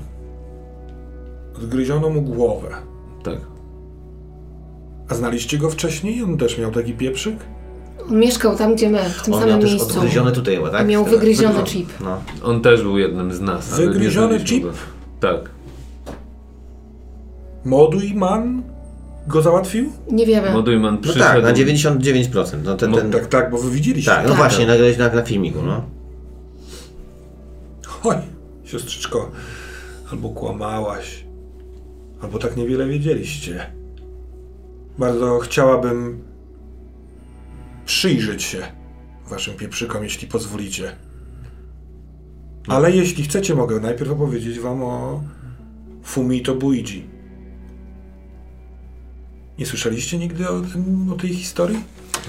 Odgryziono mu głowę. Tak. A znaliście go wcześniej? On też miał taki pieprzyk? On mieszkał tam, gdzie my, w tym On miał samym też miejscu. odgryzione tutaj, tak? Miał wygryziony Wygryzony. chip. No. On też był jednym z nas. ale nie Wygryziony znaliśmy chip? Go. Tak. Modu i man go załatwił? Nie wiemy. Modujman no przyszedł. tak, na 99%. No ten, No ten... Tak, tak, bo wy widzieliście. Tak, no Tak. właśnie, nagrałeś na, na filmiku, no. Oj, siostrzyczko, albo kłamałaś, albo tak niewiele wiedzieliście. Bardzo chciałabym przyjrzeć się waszym pieprzykom, jeśli pozwolicie. Ale jeśli chcecie, mogę najpierw opowiedzieć wam o Fumito Buigi. Nie słyszeliście nigdy o, tym, o tej historii?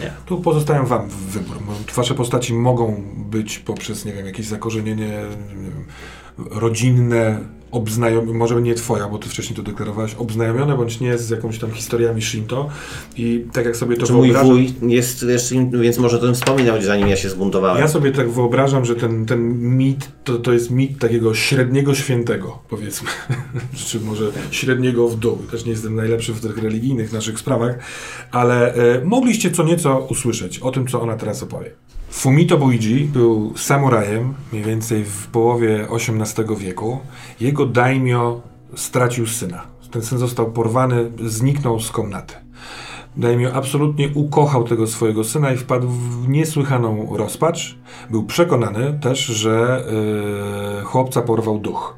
Nie. Tu pozostawiam wam wybór. Wasze postaci mogą być poprzez, nie wiem, jakieś zakorzenienie nie wiem, rodzinne, obznajomione, może nie twoja, bo ty wcześniej to deklarowałeś, obznajomione bądź nie z jakąś tam historiami Shinto i tak jak sobie to Czy mój wyobrażam... wuj jest jeszcze, więc może o tym wspominał, zanim ja się zbuntowałem. Ja sobie tak wyobrażam, że ten, ten mit to, to jest mit takiego średniego świętego, powiedzmy. Czy może średniego w dół. Też nie jestem najlepszy w tych religijnych naszych sprawach, ale e, mogliście co nieco usłyszeć o tym, co ona teraz opowie. Fumito Buiji był samurajem mniej więcej w połowie XVIII wieku. Jego daimyo stracił syna. Ten syn został porwany, zniknął z komnaty. Daimyo absolutnie ukochał tego swojego syna i wpadł w niesłychaną rozpacz. Był przekonany też, że yy, chłopca porwał duch.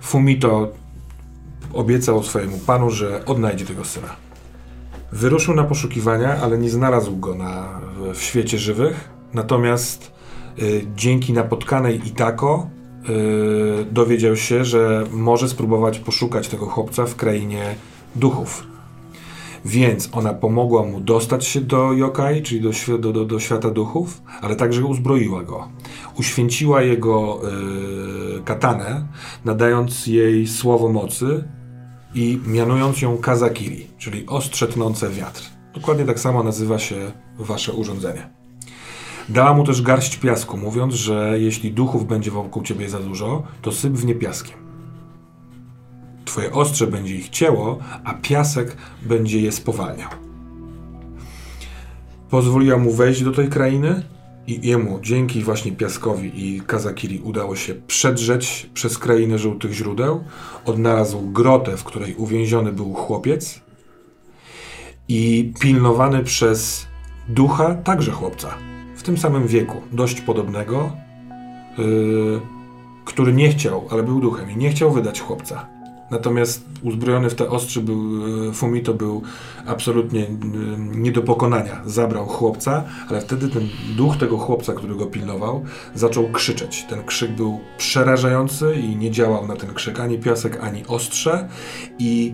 Fumito obiecał swojemu panu, że odnajdzie tego syna. Wyruszył na poszukiwania, ale nie znalazł go na, w świecie żywych. Natomiast y, dzięki napotkanej Itako y, dowiedział się, że może spróbować poszukać tego chłopca w krainie duchów. Więc ona pomogła mu dostać się do yokai, czyli do, do, do, do świata duchów, ale także uzbroiła go. Uświęciła jego y, katanę, nadając jej słowo mocy i mianując ją Kazakiri, czyli ostrze tnące wiatr. Dokładnie tak samo nazywa się wasze urządzenie. Dała mu też garść piasku, mówiąc, że jeśli duchów będzie wokół ciebie za dużo, to syp w nie piaskiem. Twoje ostrze będzie ich cięło, a piasek będzie je spowalniał. Pozwoliła mu wejść do tej krainy i jemu dzięki właśnie piaskowi i Kazakiri udało się przedrzeć przez krainę żółtych źródeł. Odnalazł grotę, w której uwięziony był chłopiec i pilnowany przez ducha także chłopca tym samym wieku, dość podobnego, yy, który nie chciał, ale był duchem i nie chciał wydać chłopca. Natomiast uzbrojony w te ostrze był, yy, Fumito był absolutnie yy, nie do pokonania. Zabrał chłopca, ale wtedy ten duch tego chłopca, który go pilnował, zaczął krzyczeć. Ten krzyk był przerażający i nie działał na ten krzyk ani piasek, ani ostrze i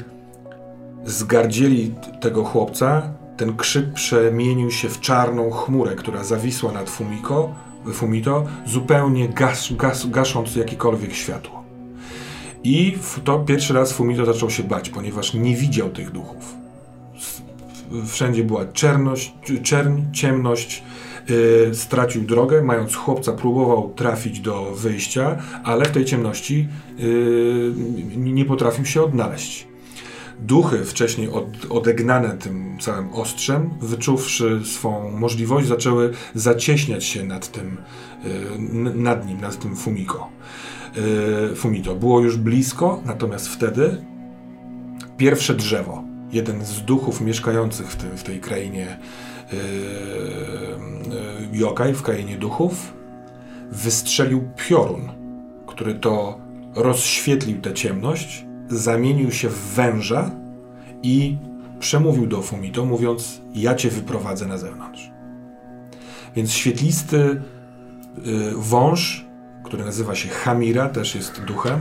zgardzieli tego chłopca, ten krzyk przemienił się w czarną chmurę, która zawisła nad Fumiko, Fumito, zupełnie gas, gas, gasząc jakiekolwiek światło. I to pierwszy raz Fumito zaczął się bać, ponieważ nie widział tych duchów. Wszędzie była czerność, czerń, ciemność. Yy, stracił drogę, mając chłopca, próbował trafić do wyjścia, ale w tej ciemności yy, nie potrafił się odnaleźć. Duchy, wcześniej od, odegnane tym całym ostrzem, wyczuwszy swą możliwość, zaczęły zacieśniać się nad tym, y, nad nim, nad tym Fumiko. Y, Fumito. Było już blisko, natomiast wtedy pierwsze drzewo, jeden z duchów mieszkających w, tym, w tej krainie y, y, yokai, w krainie duchów, wystrzelił piorun, który to rozświetlił tę ciemność, zamienił się w węża i przemówił do Fumito, mówiąc: Ja cię wyprowadzę na zewnątrz. Więc świetlisty y, wąż, który nazywa się Hamira, też jest duchem,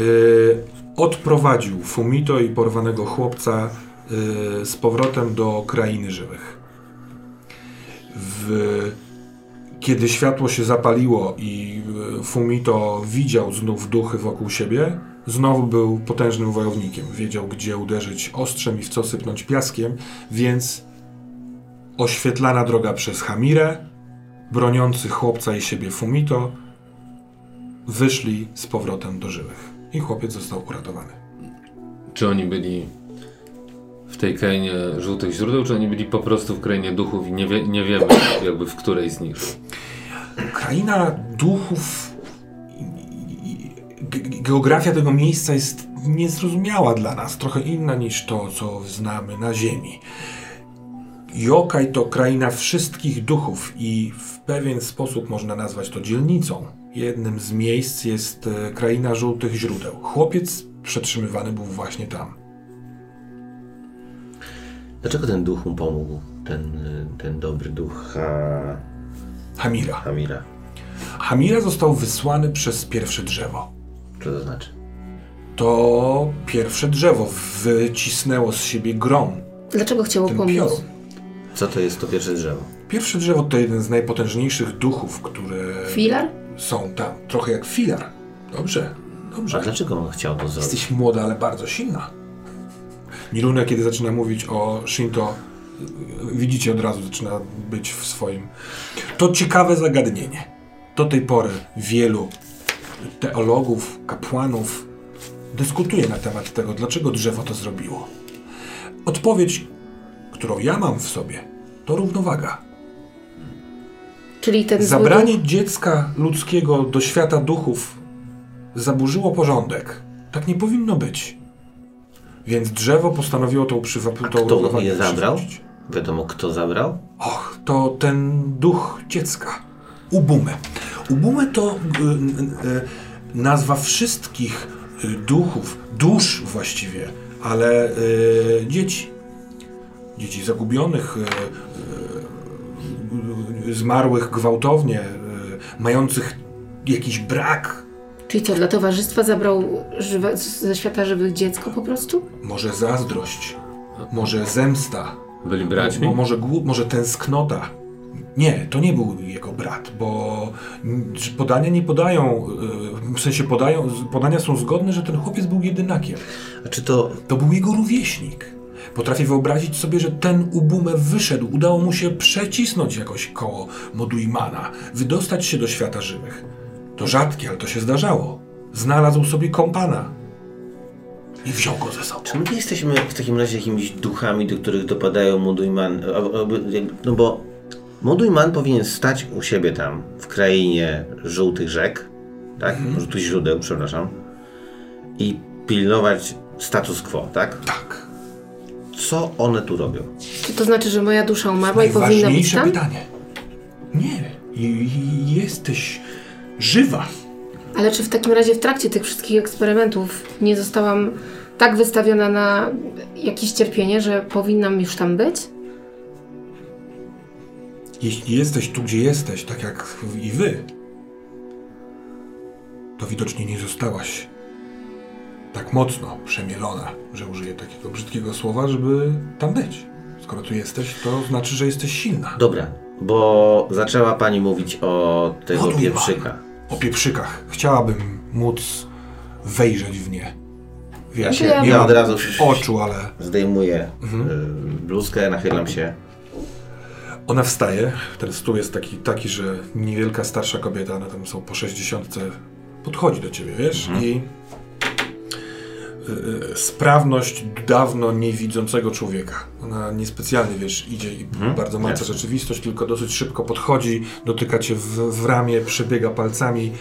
y, odprowadził Fumito i porwanego chłopca y, z powrotem do krainy żywych. W, kiedy światło się zapaliło i Fumito widział znów duchy wokół siebie, znowu był potężnym wojownikiem. Wiedział, gdzie uderzyć ostrzem i w co sypnąć piaskiem, więc oświetlana droga przez Hamirę, broniący chłopca i siebie Fumito, wyszli z powrotem do żywych. I chłopiec został uratowany. Czy oni byli w tej krainie żółtych źródeł, czy oni byli po prostu w krainie duchów i nie, wie, nie wiemy jakby w której z nich? Kraina duchów. Geografia tego miejsca jest niezrozumiała dla nas, trochę inna niż to, co znamy na Ziemi. Jokaj to kraina wszystkich duchów i w pewien sposób można nazwać to dzielnicą. Jednym z miejsc jest e, kraina żółtych źródeł. Chłopiec przetrzymywany był właśnie tam. Dlaczego ten duch mu pomógł? Ten, y, ten dobry duch ha... Hamira. Hamira. Hamira został wysłany przez pierwsze drzewo. Co to znaczy? To pierwsze drzewo wycisnęło z siebie grom, Dlaczego chciał ten pomóc? piorun. Co to jest to pierwsze drzewo? Pierwsze drzewo to jeden z najpotężniejszych duchów, które Filar? są tam. Trochę jak filar. Dobrze. A Dobrze. dlaczego on chciał to zrobić? Jesteś młoda, ale bardzo silna. Niluna, kiedy zaczyna mówić o Shinto, widzicie od razu, zaczyna być w swoim. To ciekawe zagadnienie. Do tej pory wielu teologów, kapłanów dyskutuje na temat tego, dlaczego drzewo to zrobiło. Odpowiedź, którą ja mam w sobie, to równowaga. Czyli ten zły Zabranie dziecka ludzkiego do świata duchów zaburzyło porządek. Tak nie powinno być. Więc drzewo postanowiło tą przywaputą Kto równowagę je zabrał? przywrócić. Wiadomo, kto zabrał? Och, to ten duch dziecka. Ubume. Ubume to y, y, y, nazwa wszystkich duchów, dusz właściwie, ale y, dzieci. Dzieci zagubionych, y, y, zmarłych gwałtownie, y, mających jakiś brak. Czyli co, dla towarzystwa zabrał żywe, ze świata żywych dziecko po prostu? Może zazdrość, może zemsta, Byli braćmi? Mo, może, może tęsknota. Nie, to nie był jego brat, bo podania nie podają, y, w sensie podają, podania są zgodne, że ten chłopiec był jedynakiem. A czy to To był jego rówieśnik. Potrafię wyobrazić sobie, że ten Ubume wyszedł, udało mu się przecisnąć jakoś koło Moduimana, wydostać się do świata żywych. To rzadkie, ale to się zdarzało. Znalazł sobie kompana i wziął go ze sobą. Czy my nie jesteśmy w takim razie jakimiś duchami, do których dopadają Mudujman? No bo Mudujman powinien stać u siebie tam, w krainie żółtych rzek, tak? Żółtych źródeł, przepraszam. I pilnować status quo, tak? Tak. Co one tu robią? Czy to znaczy, że moja dusza umarła i powinna być Najważniejsze tam? pytanie. Nie, jesteś żywa. Ale czy w takim razie w trakcie tych wszystkich eksperymentów nie zostałam tak wystawiona na jakieś cierpienie, że powinnam już tam być? Jeśli jesteś tu, gdzie jesteś, tak jak i wy, to widocznie nie zostałaś tak mocno przemielona, że użyję takiego brzydkiego słowa, żeby tam być. Skoro tu jesteś, to znaczy, że jesteś silna. Dobra, bo zaczęła pani mówić o tego Moduj pieprzyka. O pieprzykach. Chciałabym móc wejrzeć w nie. Wiesz, No ja- nie Ja mam od razu oczu, ale zdejmuję Mhm. y, bluzkę, nachylam się. Ona wstaje, ten stół jest taki, taki, że niewielka starsza kobieta, one tam są po 60, podchodzi do ciebie, wiesz, i y, y, sprawność dawno niewidzącego człowieka. Ona niespecjalnie, wiesz, idzie i bardzo malca jasne. rzeczywistość, tylko dosyć szybko podchodzi, dotyka cię w, w ramię, przebiega palcami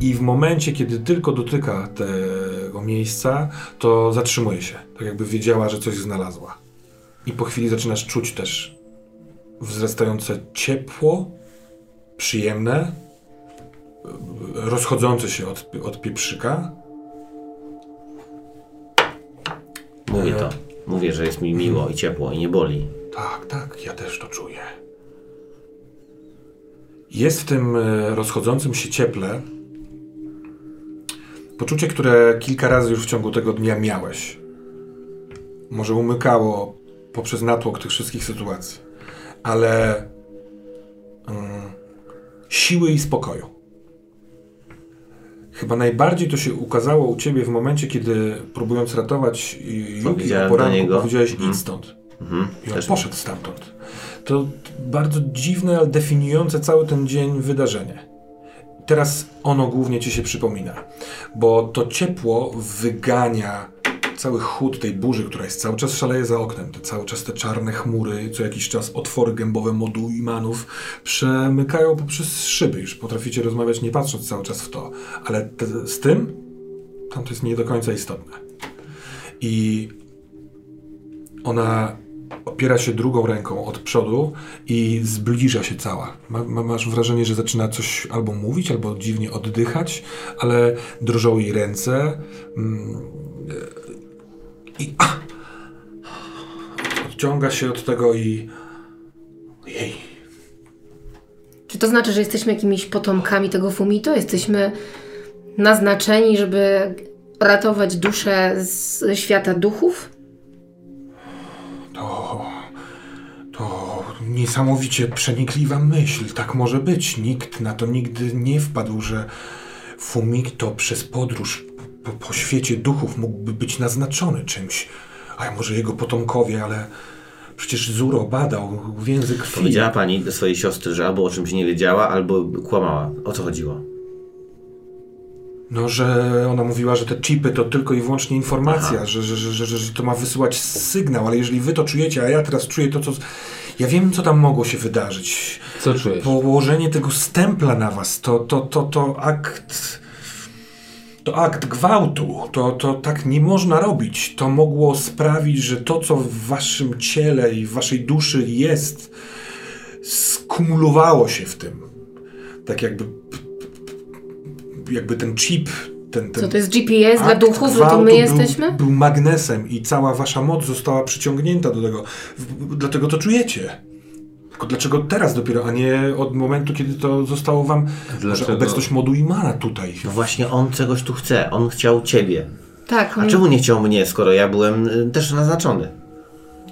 i w momencie, kiedy tylko dotyka tego miejsca, to zatrzymuje się, tak jakby wiedziała, że coś znalazła. I po chwili zaczynasz czuć też wzrastające ciepło, przyjemne, rozchodzące się od, od pieprzyka. Mówię E. to. Mówię, że jest mi miło i ciepło i nie boli. Tak, tak, ja też to czuję. Jest w tym y, rozchodzącym się cieple poczucie, które kilka razy już w ciągu tego dnia miałeś. Może umykało poprzez natłok tych wszystkich sytuacji, ale mm, siły i spokoju. Chyba najbardziej to się ukazało u ciebie w momencie, kiedy próbując ratować Yuki o poranku, powiedziałeś Mhm. idź stąd. Mhm. I on Też poszedł stamtąd. To bardzo dziwne, ale definiujące cały ten dzień wydarzenie. Teraz ono głównie ci się przypomina, bo to ciepło wygania cały chód tej burzy, która jest cały czas szaleje za oknem. Te cały czas te czarne chmury, co jakiś czas otwory gębowe moduł imanów przemykają poprzez szyby. Już potraficie rozmawiać nie patrząc cały czas w to. Ale te, z tym, tam to jest nie do końca istotne. I ona opiera się drugą ręką od przodu i zbliża się cała. Ma, ma, masz wrażenie, że zaczyna coś albo mówić, albo dziwnie oddychać, ale drżą jej ręce. Mm, I a, odciąga się od tego i. Ojej. Czy to znaczy, że jesteśmy jakimiś potomkami tego Fumito? Jesteśmy naznaczeni, żeby ratować duszę z świata duchów? To. To niesamowicie przenikliwa myśl. Tak może być. Nikt na to nigdy nie wpadł, że Fumito przez podróż po, po świecie duchów mógłby być naznaczony czymś. A może jego potomkowie, ale przecież Zuro badał więzy krwi. Powiedziała pani do swojej siostry, że albo o czymś nie wiedziała, albo kłamała. O co chodziło? No, że ona mówiła, że te chipy to tylko i wyłącznie informacja, że, że, że, że, to ma wysyłać sygnał, ale jeżeli wy to czujecie, a ja teraz czuję to, co... Ja wiem, co tam mogło się wydarzyć. Co czujesz? Położenie tego stempla na was, to, to, to, to akt... To akt gwałtu. To, to tak nie można robić. To mogło sprawić, że to, co w waszym ciele i w waszej duszy jest, skumulowało się w tym. Tak jakby jakby ten chip, ten, ten Co to jest GPS dla duchów, że to my był, jesteśmy? Był magnesem i cała wasza moc została przyciągnięta do tego. W- Dlatego to czujecie. Tylko dlaczego teraz dopiero, a nie od momentu, kiedy to zostało wam... Dlaczego? obecność modu Imana tutaj. No właśnie on czegoś tu chce. On chciał ciebie. Tak, A czemu nie chciał mnie, skoro ja byłem y, też naznaczony?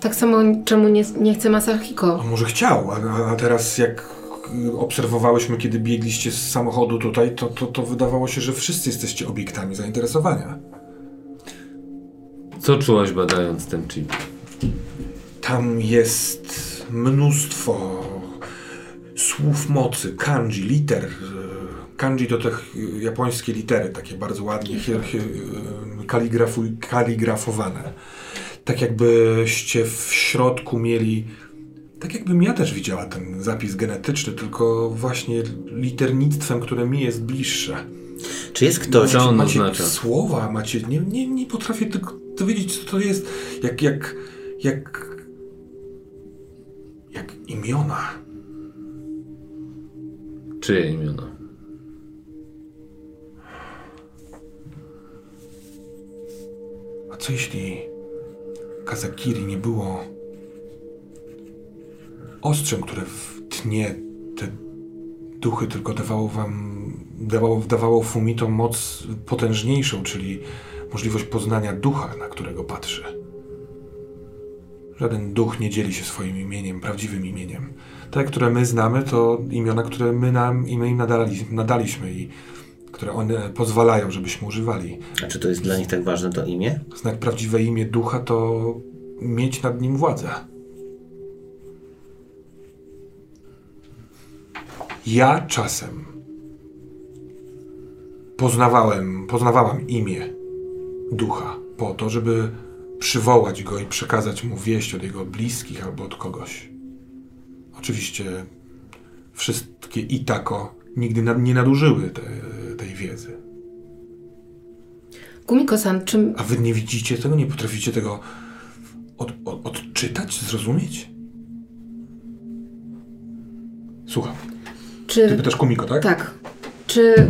tak samo czemu nie, nie chce Masahiko? A może chciał, a, a teraz jak obserwowałyśmy, kiedy biegliście z samochodu tutaj, to, to, to wydawało się, że wszyscy jesteście obiektami zainteresowania. Co czułaś badając ten chip? Tam jest mnóstwo słów mocy, kanji, liter. Kanji to te japońskie litery, takie bardzo ładnie kaligrafowane. Tak jakbyście w środku mieli, tak jakbym ja też widziała ten zapis genetyczny, tylko właśnie liternictwem, które mi jest bliższe. Czy jest ktoś... Co on macie oznacza? słowa, macie. Nie, nie, nie potrafię tylko dowiedzieć, co to jest. Jak, jak, jak. Jak imiona. Czyje imiona? A co jeśli Kazakiri nie było ostrzem, które tnie te duchy, tylko dawało wam, dawało, dawało Fumitom moc potężniejszą, czyli możliwość poznania ducha, na którego patrzy. Żaden duch nie dzieli się swoim imieniem, prawdziwym imieniem. Te, które my znamy, to imiona, które my, nam, i my im nadali, nadaliśmy i które one pozwalają, żebyśmy używali. A czy to jest dla nich tak ważne to imię? Znak prawdziwe imię ducha to mieć nad nim władzę. Ja czasem poznawałem, poznawałam imię ducha po to, żeby przywołać go i przekazać mu wieść od jego bliskich albo od kogoś. Oczywiście wszystkie Itako nigdy nad, nie nadużyły te, tej wiedzy. Kumiko-san, czym... A wy nie widzicie tego, nie potraficie tego od, od, odczytać, zrozumieć? Słucham. Ty Czy... pytasz Kumiko, tak? Tak. Czy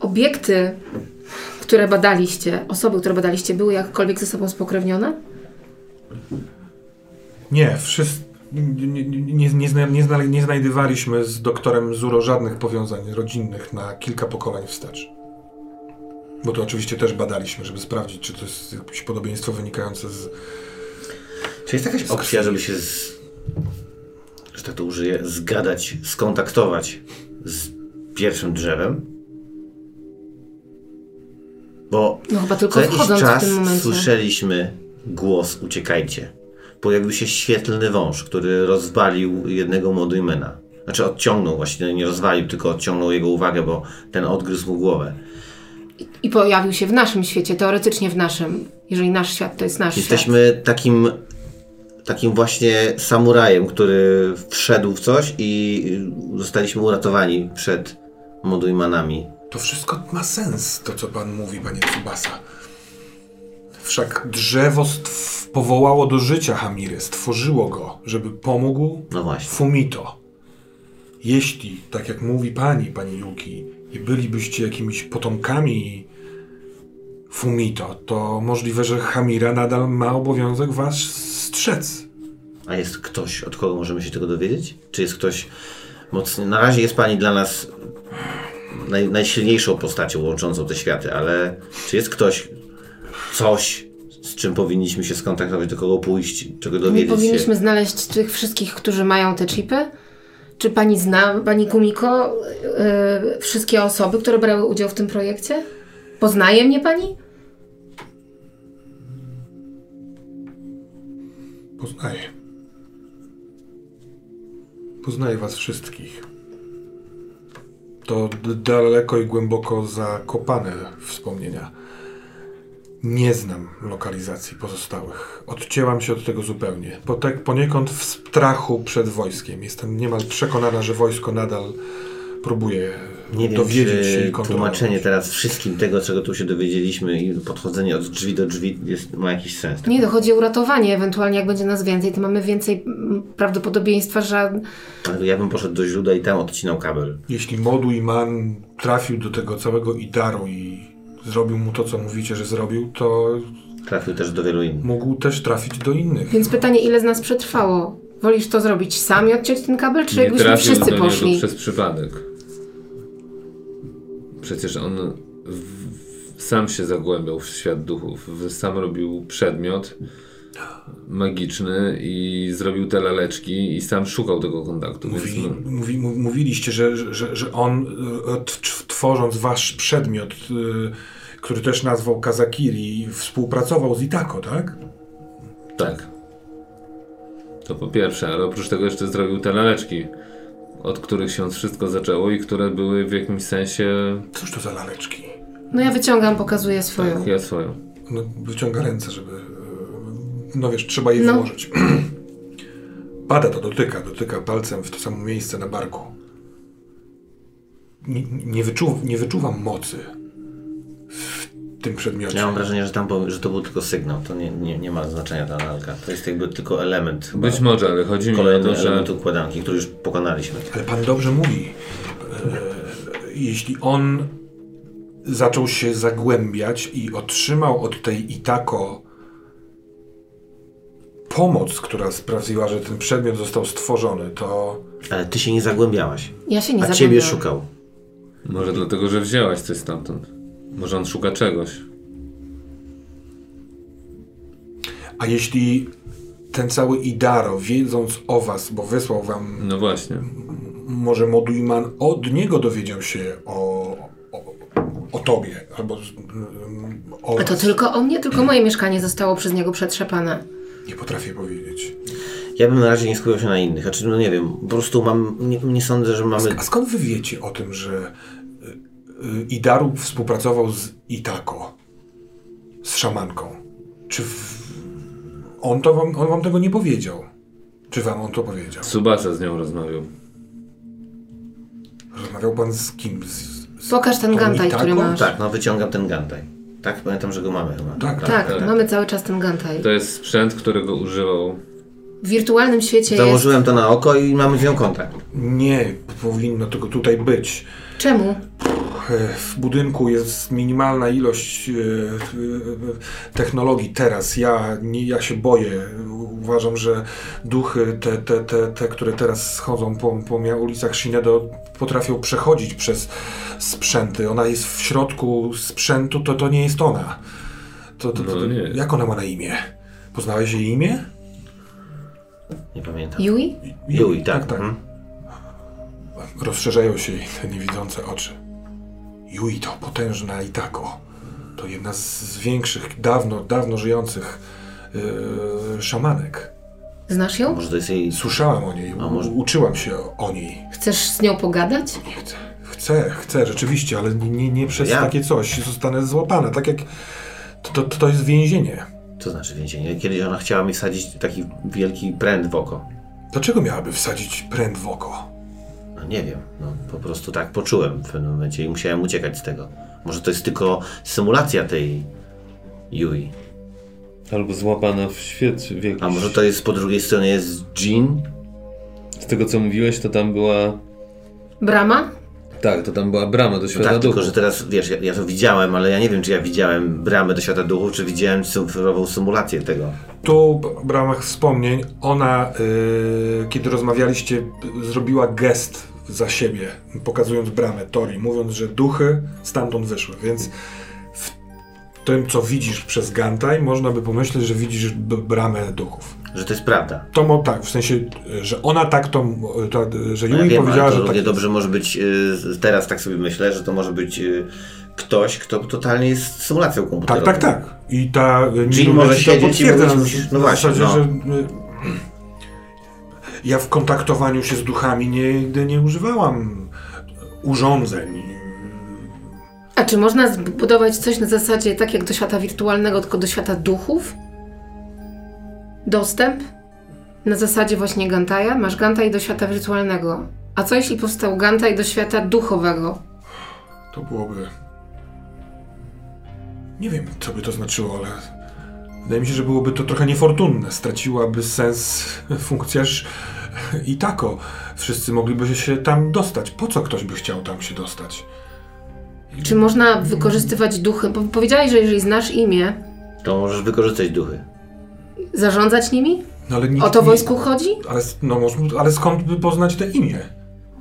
obiekty, które badaliście, osoby, które badaliście, były jakkolwiek ze sobą spokrewnione? Nie, wszyscy. Nie, nie, nie, nie, zna, nie, zna, nie znajdywaliśmy z doktorem Zuro żadnych powiązań rodzinnych na kilka pokoleń wstecz. Bo to oczywiście też badaliśmy, żeby sprawdzić, czy to jest jakieś podobieństwo wynikające z. Czy jest jakaś opcja, żeby się z... że tak to użyję, zgadać, skontaktować z pierwszym drzewem? Bo No chyba tylko co jakiś czas słyszeliśmy głos uciekajcie. Pojawił się świetlny wąż, który rozwalił jednego Modymena. Znaczy odciągnął właśnie, nie rozwalił, tylko odciągnął jego uwagę, bo ten odgryzł mu głowę. I pojawił się w naszym świecie, teoretycznie w naszym. Jeżeli nasz świat to jest nasz świat. Jesteśmy takim, takim właśnie samurajem, który wszedł w coś i zostaliśmy uratowani przed Modujmanami. To wszystko ma sens, to co pan mówi, panie Tsubasa. Wszak drzewo stw- powołało do życia Hamiry, stworzyło go, żeby pomógł No właśnie. Fumito. Jeśli, tak jak mówi pani, pani Yuki, i bylibyście jakimiś potomkami Fumito, to możliwe, że Hamira nadal ma obowiązek was strzec. A jest ktoś, od kogo możemy się tego dowiedzieć? Czy jest ktoś mocny? Na razie jest pani dla nas naj, najsilniejszą postacią łączącą te światy, ale czy jest ktoś, coś, z czym powinniśmy się skontaktować, do kogo pójść, czego dowiedzieć powinniśmy się? znaleźć tych wszystkich, którzy mają te chipy? Czy pani zna, pani Kumiko, yy, wszystkie osoby, które brały udział w tym projekcie? Poznaje mnie pani? Poznaję. Poznaję was wszystkich. To daleko i głęboko zakopane wspomnienia. Nie znam lokalizacji pozostałych. Odcięłam się od tego zupełnie. Potek poniekąd w strachu przed wojskiem. Jestem niemal przekonana, że wojsko nadal próbuje Nie wiem, dowiedzieć się i tłumaczenie teraz wszystkim tego, czego tu się dowiedzieliśmy i podchodzenie od drzwi do drzwi jest, ma jakiś sens. Nie, dochodzi o uratowanie. Ewentualnie jak będzie nas więcej, to mamy więcej mm, prawdopodobieństwa, że... Ale ja bym poszedł do źródła i tam odcinał kabel. Jeśli Modu i Man trafił do tego całego Idaru i zrobił mu to, co mówicie, że zrobił, to Trafił też do wielu innych. mógł też trafić do innych. Więc pytanie, ile z nas przetrwało? Wolisz to zrobić sam i odciąć ten kabel, czy Nie jakbyśmy trafił wszyscy do poszli? niego przez przypadek. Przecież on w, sam się zagłębiał w świat duchów. W- Sam robił przedmiot magiczny i zrobił te laleczki i sam szukał tego kontaktu. Więc Mówi, no, mówi, mu- mówiliście, że, że, że on e, tworząc wasz przedmiot, e, który też nazwał Kazakiri, współpracował z Itako, tak? tak. To po pierwsze, ale oprócz tego jeszcze zrobił te laleczki, od których się wszystko zaczęło i które były w jakimś sensie. Cóż to za laleczki? No ja wyciągam, pokazuję swoją. Tak, ja swoją. No, wyciąga ręce, żeby. e, No wiesz, trzeba je No. włożyć. Pada to, dotyka, dotyka palcem w to samo miejsce na barku. Nie, nie, wyczu, nie wyczuwam mocy w tym przedmiocie. Ja mam wrażenie, że, tam, po- że to był tylko sygnał. To nie, nie, nie ma znaczenia ta lalka. To jest jakby tylko element. Chyba. Być może, ale chodzi mi o to, że. element układanki, który już pokonaliśmy. Ale pan dobrze mówi. E, jeśli on zaczął się zagłębiać i otrzymał od tej Itako pomoc, która sprawiła, że ten przedmiot został stworzony, to Ale ty się nie zagłębiałaś. Ja się nie A ciebie zagłębiałam. szukał. Może dlatego, że wzięłaś coś stamtąd. Może on szuka czegoś. A jeśli ten cały Idaro, wiedząc o was, bo wysłał wam, No właśnie. może Moduiman od niego dowiedział się o, o, o tobie, albo mm, o A to was. tylko o mnie, tylko moje mieszkanie zostało przez niego przetrzepane. Nie potrafię powiedzieć. Ja bym na razie nie skupiał się na innych. Znaczy, no nie wiem, po prostu mam, nie, nie sądzę, że mamy... A skąd wy wiecie o tym, że Idaru współpracował z Itako, z szamanką? Czy w... on, to wam, on wam tego nie powiedział? Czy wam on to powiedział? Subasa z nią rozmawiał. Rozmawiał pan z kim? Z, z Pokaż ten gantaj, który Itako? masz. Tak, no wyciągam ten gantaj. Tak, pamiętam, że go mamy chyba. Tak, tak. Tak, tak. mamy cały czas ten gantaj. To jest sprzęt, którego używał. W wirtualnym świecie jest... Założyłem to na oko i mamy z nią kontakt. Nie powinno tego tutaj być. Czemu? E, W budynku jest minimalna ilość e, e, technologii teraz. Ja, nie, ja się boję. Uważam, że duchy, te, te, te, te które teraz chodzą po, po ulicach Shinedo, potrafią przechodzić przez sprzęty. Ona jest w środku sprzętu, to to nie jest ona. To, to, to, No nie. Jak ona ma na imię? Poznałeś jej imię? Nie pamiętam. Yui? Yui, tak. tak, tak. Mhm. Rozszerzają się jej te niewidzące oczy. Yui to potężna Itako. To jedna z większych, dawno, dawno żyjących yy, szamanek. Znasz ją? Może to jest jej... Słyszałam o niej, A może- uczyłam się o, niej. Chcesz z nią pogadać? Nie chcę, chcę, chcę rzeczywiście, ale nie, nie, nie przez Ja- takie coś. Zostanę złapana, tak jak to, to, to jest więzienie. Co znaczy więzienie? Kiedyś ona chciała mi wsadzić taki wielki pręt w oko. Dlaczego miałaby wsadzić pręt w oko? No nie wiem, no po prostu tak poczułem w pewnym momencie i musiałem uciekać z tego. Może to jest tylko symulacja tej Yui. Albo złapana w świat w jakiś... A może to jest po drugiej stronie jest Jean? Z tego co mówiłeś, to tam była... Brama? Tak, to tam była brama do No świata tak, duchów. tylko że teraz, wiesz, ja, ja to widziałem, ale ja nie wiem, czy ja widziałem bramę do świata duchów, czy widziałem cyfrową symulację tego. Tu w ramach wspomnień ona, yy, kiedy rozmawialiście, zrobiła gest za siebie, pokazując bramę Tori, mówiąc, że duchy stamtąd wyszły, więc w tym, co widzisz przez Gantaj, można by pomyśleć, że widzisz bramę duchów. Że to jest prawda. To mo, tak, w sensie, że ona tak to, to że No ja Yui wiem, powiedziała, ale to że tak równie jest. dobrze może być, y, teraz tak sobie myślę, że to może być y, ktoś, kto totalnie jest symulacją Tak, komputerową. tak, tak. I ta y, Czyli może siedzieć i potwierdza mówić, musisz- no właśnie, zasadzie, no. że y, ja w kontaktowaniu się z duchami nigdy nie używałam urządzeń. A czy można zbudować coś na zasadzie tak jak do świata wirtualnego, tylko do świata duchów? Dostęp? Na zasadzie właśnie Gantaja? Masz Gantaj do świata wirtualnego. A co jeśli powstał Gantaj do świata duchowego? To byłoby. Nie wiem, co by to znaczyło, ale wydaje mi się, że byłoby to trochę niefortunne. Straciłaby sens funkcja i tako. Wszyscy mogliby się tam dostać. Po co ktoś by chciał tam się dostać? Czy można wykorzystywać duchy? Bo powiedziałeś, że jeżeli znasz imię, To możesz wykorzystać duchy. Zarządzać nimi? No, ale nikt O to nie- wojsku chodzi? Ale, no, może- ale skąd by poznać te imię?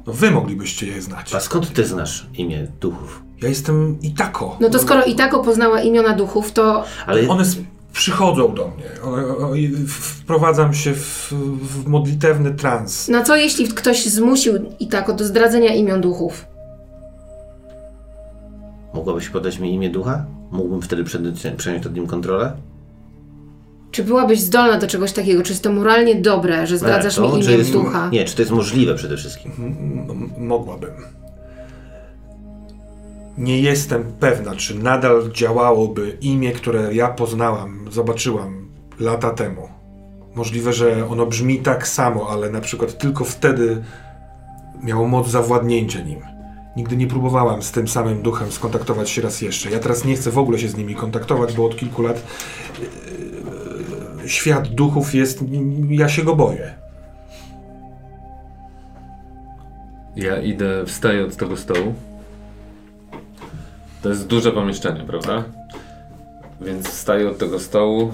No, wy moglibyście je znać. A skąd ty znasz imię duchów? Ja jestem Itako. No to skoro i tak poznała imiona duchów, to Ale One przychodzą do mnie. O- o- Wprowadzam się w, w modlitewny trans. na co jeśli ktoś zmusił i tak do zdradzenia imion duchów? mogłabyś podać mi imię ducha? Mógłbym wtedy przejąć, przejąć nad nim kontrolę? Czy byłabyś zdolna do czegoś takiego? Czy jest to moralnie dobre, że zdradzasz to, mi imię jest, ducha? Nie, czy to jest możliwe przede wszystkim? M- mogłabym. Nie jestem pewna, czy nadal działałoby imię, które ja poznałam, zobaczyłam lata temu. Możliwe, że ono brzmi tak samo, ale na przykład tylko wtedy miało moc zawładnięcia nim. Nigdy nie próbowałam z tym samym duchem skontaktować się raz jeszcze. Ja teraz nie chcę w ogóle się z nimi kontaktować, bo od kilku lat świat duchów jest. Ja się go boję. Ja idę, wstaję od tego stołu. To jest duże pomieszczenie, prawda? Więc wstaję od tego stołu.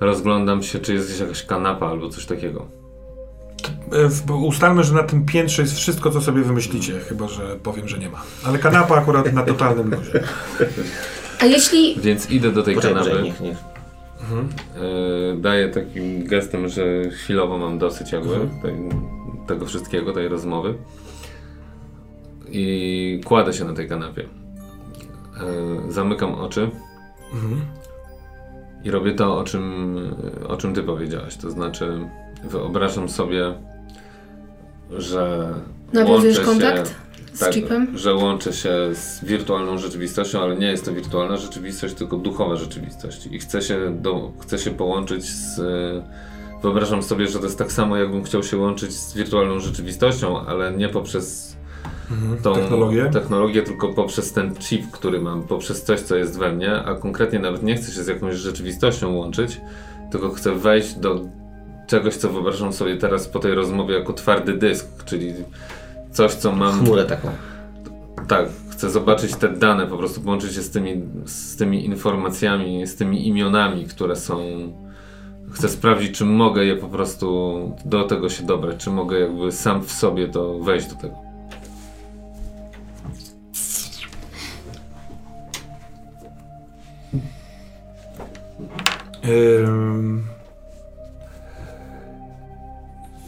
Rozglądam się, czy jest gdzieś jakaś kanapa albo coś takiego. E, Ustalmy, że na tym piętrze jest wszystko, co sobie wymyślicie, chyba że powiem, że nie ma. Ale kanapa akurat na totalnym luzie. A jeśli Więc idę do tej Poczekaj, kanapy. poczekaj, niech, niech. Yy, daję takim gestem, że chwilowo mam dosyć jakby tej, tego wszystkiego, tej rozmowy. I kładę się na tej kanapie. Yy, zamykam oczy. I robię to, o czym, o czym ty powiedziałaś. To znaczy, wyobrażam sobie, że. Nawiązujesz kontakt z tak, chipem? że łączę się z wirtualną rzeczywistością, ale nie jest to wirtualna rzeczywistość, tylko duchowa rzeczywistość. I chcę się, do, chcę się połączyć z. Wyobrażam sobie, że to jest tak samo, jakbym chciał się łączyć z wirtualną rzeczywistością, ale nie poprzez tą Technologię? technologię, tylko poprzez ten chip, który mam, poprzez coś, co jest we mnie, a konkretnie nawet nie chcę się z jakąś rzeczywistością łączyć, tylko chcę wejść do czegoś, co wyobrażam sobie teraz po tej rozmowie jako twardy dysk, czyli coś, co mam. Chmurę taką. Tak, chcę zobaczyć te dane, po prostu połączyć się z tymi, z tymi informacjami, z tymi imionami, które są. Chcę sprawdzić, czy mogę je po prostu do tego się dobrać, czy mogę jakby sam w sobie to wejść do tego.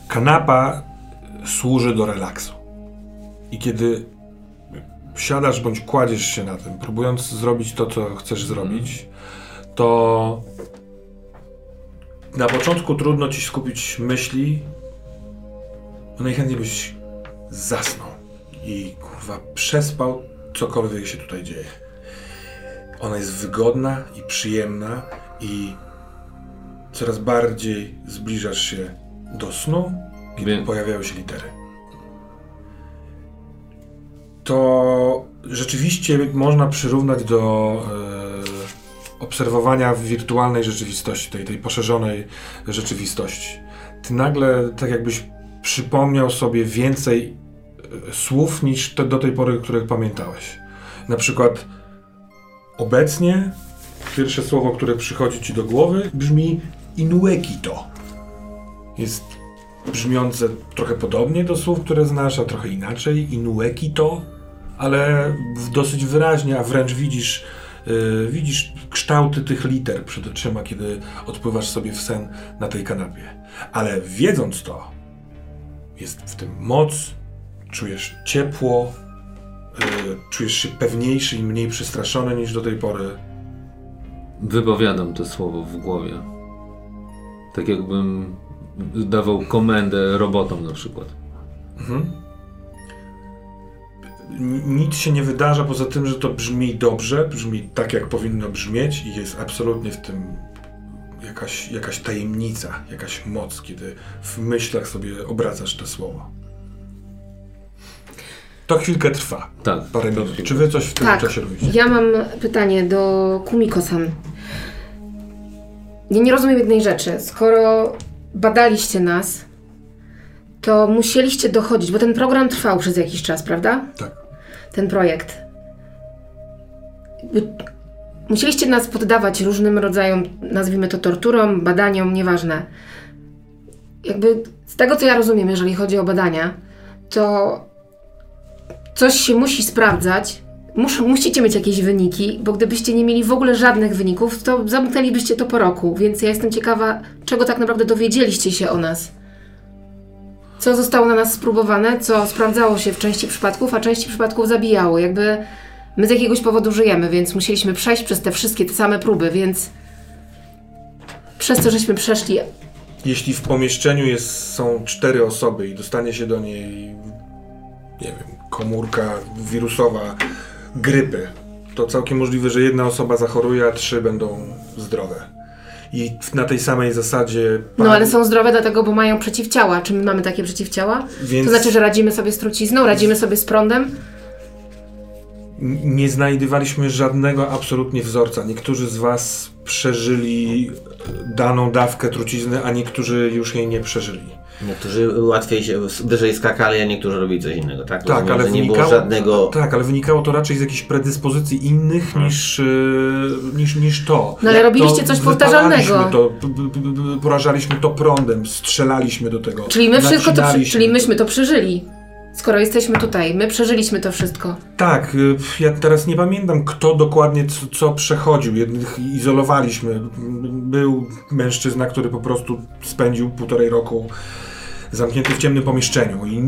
Kanapa służy do relaksu. I kiedy siadasz bądź kładziesz się na tym, próbując zrobić to, co chcesz zrobić, to na początku trudno ci skupić myśli, no najchętniej byś zasnął i kurwa przespał cokolwiek się tutaj dzieje. Ona jest wygodna i przyjemna i coraz bardziej zbliżasz się do snu, kiedy Wie- pojawiają się litery. To rzeczywiście można przyrównać do e, obserwowania wirtualnej rzeczywistości, tej, tej poszerzonej rzeczywistości. Ty nagle, tak jakbyś przypomniał sobie więcej e, słów niż te do tej pory, których pamiętałeś. Na przykład obecnie pierwsze słowo, które przychodzi ci do głowy brzmi Inuekito. Jest brzmiące trochę podobnie do słów, które znasz, a trochę inaczej. Inuekito. Ale dosyć wyraźnie, a wręcz widzisz, y, widzisz kształty tych liter przed oczyma, kiedy odpływasz sobie w sen na tej kanapie. Ale wiedząc to, jest w tym moc, czujesz ciepło, y, czujesz się pewniejszy i mniej przestraszony niż do tej pory. Wypowiadam to słowo w głowie. Tak jakbym dawał komendę robotom na przykład. N- Nic się nie wydarza poza tym, że to brzmi dobrze, brzmi tak, jak powinno brzmieć i jest absolutnie w tym jakaś, jakaś tajemnica, jakaś moc, kiedy w myślach sobie obracasz te słowo. To chwilkę trwa. Tak. Parę minut. chwilkę. Czy wy coś w tym Tak, czasie robicie? ja mam pytanie do Kumiko-san. Ja nie rozumiem jednej rzeczy. Skoro badaliście nas, to musieliście dochodzić, bo ten program trwał przez jakiś czas, prawda? Tak. Ten projekt. Musieliście nas poddawać różnym rodzajom, nazwijmy to torturom, badaniom, nieważne. Jakby z tego, co ja rozumiem, jeżeli chodzi o badania, to coś się musi sprawdzać, Mus, musicie mieć jakieś wyniki, bo gdybyście nie mieli w ogóle żadnych wyników, to zamknęlibyście to po roku. Więc ja jestem ciekawa, czego tak naprawdę dowiedzieliście się o nas. Co zostało na nas spróbowane, co sprawdzało się w części przypadków, a części przypadków zabijało. Jakby my z jakiegoś powodu żyjemy, więc musieliśmy przejść przez te wszystkie te same próby, więc przez to, żeśmy przeszli. Jeśli w pomieszczeniu jest, są cztery osoby i dostanie się do niej, nie wiem, komórka wirusowa grypy, to całkiem możliwe, że jedna osoba zachoruje, a trzy będą zdrowe. I na tej samej zasadzie. No ale są zdrowe dlatego, bo mają przeciwciała. Czy my mamy takie przeciwciała? Więc- To znaczy, że radzimy sobie z trucizną, radzimy sobie z prądem? Nie znajdywaliśmy żadnego absolutnie wzorca. Niektórzy z Was przeżyli daną dawkę trucizny, a niektórzy już jej nie przeżyli. Niektórzy łatwiej się, wyżej skakali, a niektórzy robili coś innego, tak? Tak, Rozumiem, ale nie wynikało, było żadnego... tak, ale wynikało to raczej z jakichś predyspozycji innych Mhm. niż, e, niż, niż to. No ale robiliście coś powtarzalnego. To, porażaliśmy to prądem, strzelaliśmy do tego. Czyli my wszystko to, czyli myśmy to przeżyli. Skoro jesteśmy tutaj, my przeżyliśmy to wszystko. Tak, y, ja teraz nie pamiętam, kto dokładnie co, co przechodził. Jednych izolowaliśmy. Był mężczyzna, który po prostu spędził półtorej roku zamknięty w ciemnym pomieszczeniu i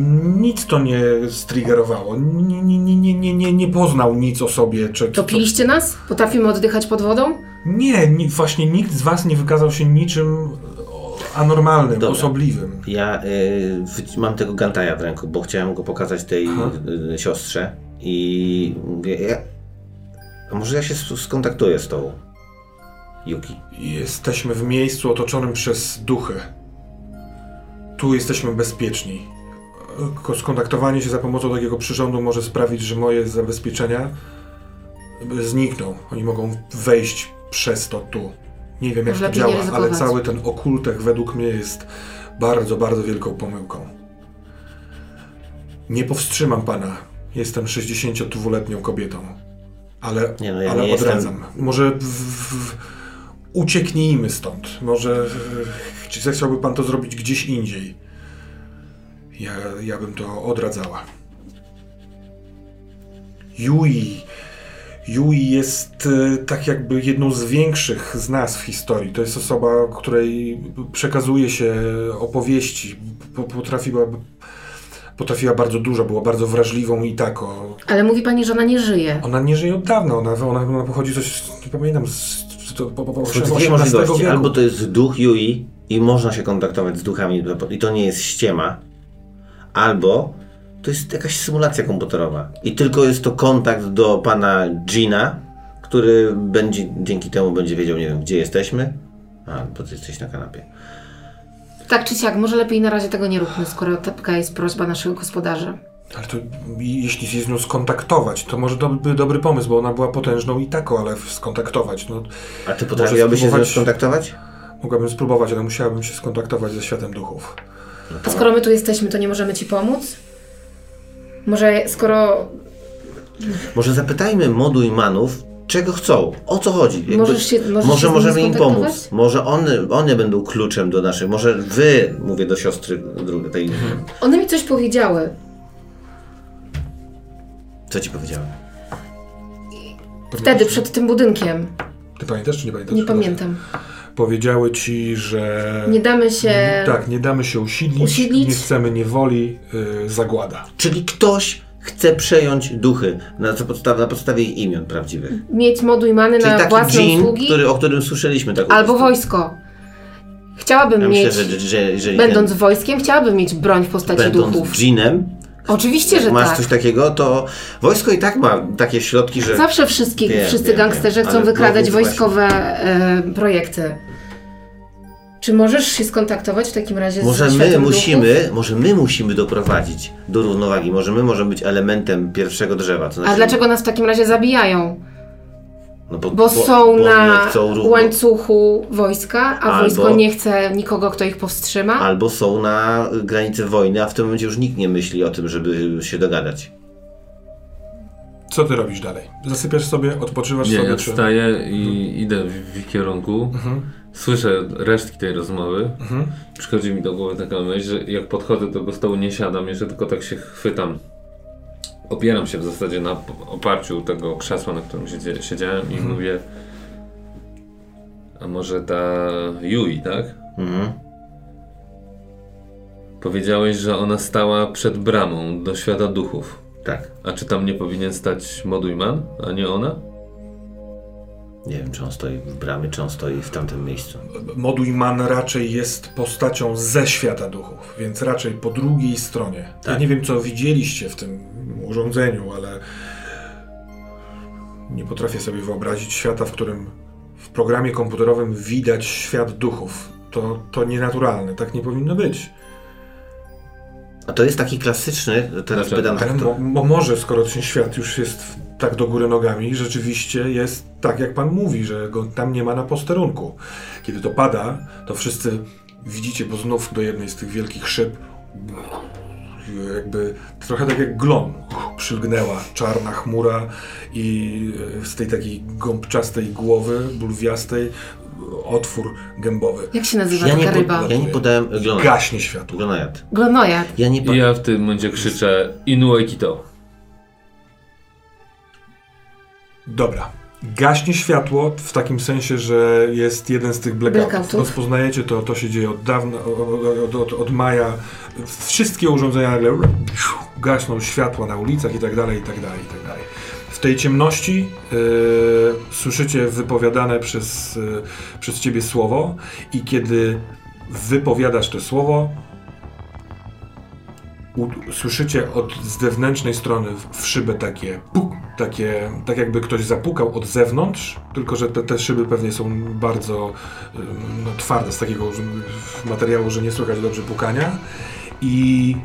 nic to nie striggerowało. Nie, nie, nie, nie, nie, nie, nie poznał nic o sobie. Czy, To piliście nas? Potrafimy oddychać pod wodą? Nie, ni, właśnie nikt z was nie wykazał się niczym anormalnym, Dobra. osobliwym. Ja y, mam tego Gantaja w ręku, bo chciałem go pokazać tej y, siostrze i mówię, ja, a może ja się skontaktuję z tą Yuki. Jesteśmy w miejscu otoczonym przez duchy. Tu jesteśmy bezpieczni. Ko- Skontaktowanie się za pomocą takiego przyrządu może sprawić, że moje zabezpieczenia znikną. Oni mogą wejść przez to tu. Nie wiem, jak to lepiej działa, ale cały ten okultek według mnie jest bardzo, bardzo wielką pomyłką. Nie powstrzymam pana. Jestem 62-letnią kobietą. Ale, Nie no, ja ale nie jestem- odradzam. Może w, w, ucieknijmy stąd. Może e, czy zechciałby pan to zrobić gdzieś indziej. Ja, ja bym to odradzała. Yui. Yui jest e, tak jakby jedną z większych z nas w historii. To jest osoba, której przekazuje się opowieści. Po- Potrafiła, potrafiła bardzo dużo, była bardzo wrażliwą i taką. Ale mówi pani, że ona nie żyje. Ona nie żyje od dawna, ona, ona, ona pochodzi coś, nie pamiętam, z, to, po, po, po, możliwości. Albo to jest duch Yui i można się kontaktować z duchami i to nie jest ściema, albo to jest jakaś symulacja komputerowa i tylko jest to kontakt do pana Gina, który będzie, dzięki temu będzie wiedział, nie wiem, gdzie jesteśmy. A, bo ty jesteś na kanapie. Tak czy siak, może lepiej na razie tego nie róbmy, skoro taka jest prośba naszego gospodarza. Ale to jeśli się z nią skontaktować, to może to by dobry pomysł, bo ona była potężną i taką, ale skontaktować, no A ty potrafiłabyś się z nią spróbować- skontaktować? mogłabym spróbować, ale musiałabym się skontaktować ze światem duchów. A skoro my tu jesteśmy, to nie możemy ci pomóc? Może skoro Może zapytajmy modu i manów, czego chcą, o co chodzi. Jakby- Możesz się- możesz się może nimi możemy im pomóc. Może one, one będą kluczem do naszych. Może wy, mówię do siostry drugiej, tej. one mi coś powiedziały. Co ci powiedziałem? Wtedy, przed tym budynkiem. Ty pamiętasz, czy nie pamiętasz? Nie pamiętam. Powiedziały ci, że... Nie damy się... Tak, nie damy się usiedlić, Usiedlić. nie chcemy niewoli, yy, zagłada. Czyli ktoś chce przejąć duchy na, podstaw, na podstawie ich imion prawdziwych. Mieć moduj many Czyli na taki własne dżin, usługi. który, o którym słyszeliśmy. Tak Albo prostu. wojsko. Chciałabym Ja mieć... myślę, że, że jeżeli Będąc ten, wojskiem, chciałabym mieć broń w postaci będąc duchów. dżinem, Oczywiście, że masz tak. coś takiego, to wojsko i tak ma takie środki, że Zawsze wszystkie, Wiem, wszyscy wiem, gangsterzy wiem, chcą wykradać wojskowe e, projekty. Czy możesz się skontaktować w takim razie może z my musimy, duchów? może my musimy doprowadzić do równowagi. Może my możemy być elementem pierwszego drzewa. To znaczy, A dlaczego nas w takim razie zabijają? No bo, Bo, są bo na równo- łańcuchu wojska, a Albo- wojsko nie chce nikogo, kto ich powstrzyma? Albo są na granicy wojny, a w tym momencie już nikt nie myśli o tym, żeby się dogadać. Co ty robisz dalej? Zasypiasz sobie, odpoczywasz Nie, sobie, ja czy... wstaję i idę w, w ich kierunku. Słyszę resztki tej rozmowy. Mhm. Przychodzi mi do głowy taka myśl, że jak podchodzę do tego stołu nie siadam, jeszcze tylko tak się chwytam. Opieram się w zasadzie na oparciu tego krzesła, na którym siedzie, siedziałem i mówię a może ta Yui, tak? Mhm. Powiedziałeś, że ona stała przed bramą do świata duchów. Tak. A czy tam nie powinien stać Modujman, a nie ona? Nie wiem, czy on stoi w bramie, czy on stoi w tamtym miejscu. Moduj Man raczej jest postacią ze świata duchów, więc raczej po drugiej stronie. Ja Tak. nie wiem, co widzieliście w tym urządzeniu, ale nie potrafię sobie wyobrazić świata, w którym w programie komputerowym widać świat duchów. To, to nienaturalne, tak nie powinno być. A to jest taki klasyczny, teraz Dlaczego? pytam Ale tak to. mo, może, skoro ten świat już jest w- tak do góry nogami, rzeczywiście jest tak, jak pan mówi, że go tam nie ma na posterunku. Kiedy to pada, to wszyscy widzicie, bo znów do jednej z tych wielkich szyb jakby trochę tak jak glon przylgnęła czarna chmura i z tej takiej gąbczastej głowy, bulwiastej, otwór gębowy. Jak się nazywa Ja taka nie, ryba? po, ja nie podałem. Gaśnie światło. glonajat. Glonojad. Ja nie po... Ja w tym momencie krzyczę Inu Aikito. Dobra. Gaśnie światło w takim sensie, że jest jeden z tych blackoutów. Blackoutów. Rozpoznajecie to, to się dzieje od dawna, od, od, od maja. Wszystkie urządzenia nagle gasną światła na ulicach i tak dalej, i tak dalej, i tak dalej. W tej ciemności yy, słyszycie wypowiadane przez, yy, przez ciebie słowo i kiedy wypowiadasz to słowo, słyszycie od z zewnętrznej strony w, w szybę takie puk, takie, tak jakby ktoś zapukał od zewnątrz, tylko że te, te szyby pewnie są bardzo no, twarde z takiego materiału, że nie słychać dobrze pukania. I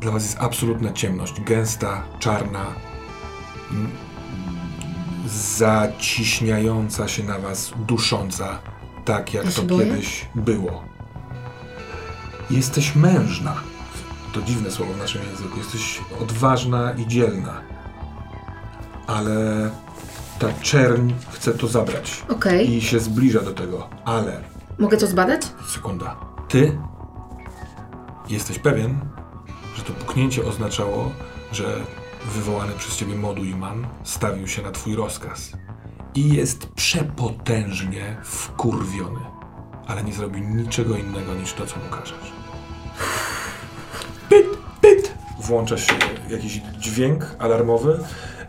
dla was jest absolutna ciemność, gęsta, czarna, m, zaciśniająca się na was, dusząca, tak jak Ja to boję? kiedyś było. Jesteś mężna. To dziwne słowo w naszym języku. Jesteś odważna i dzielna. Ale ta czerń chce to zabrać. Okej. I się zbliża do tego. Ale, Mogę to zbadać? sekunda. Ty jesteś pewien, że to puknięcie oznaczało, że wywołany przez ciebie moduj man stawił się na twój rozkaz. I jest przepotężnie wkurwiony. Ale nie zrobi niczego innego niż to, co mu każesz. Pyt, pyt! Włącza się jakiś dźwięk alarmowy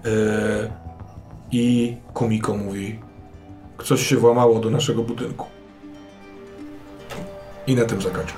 yy, i Kumiko mówi Coś się włamało do naszego budynku. I na tym zakończę.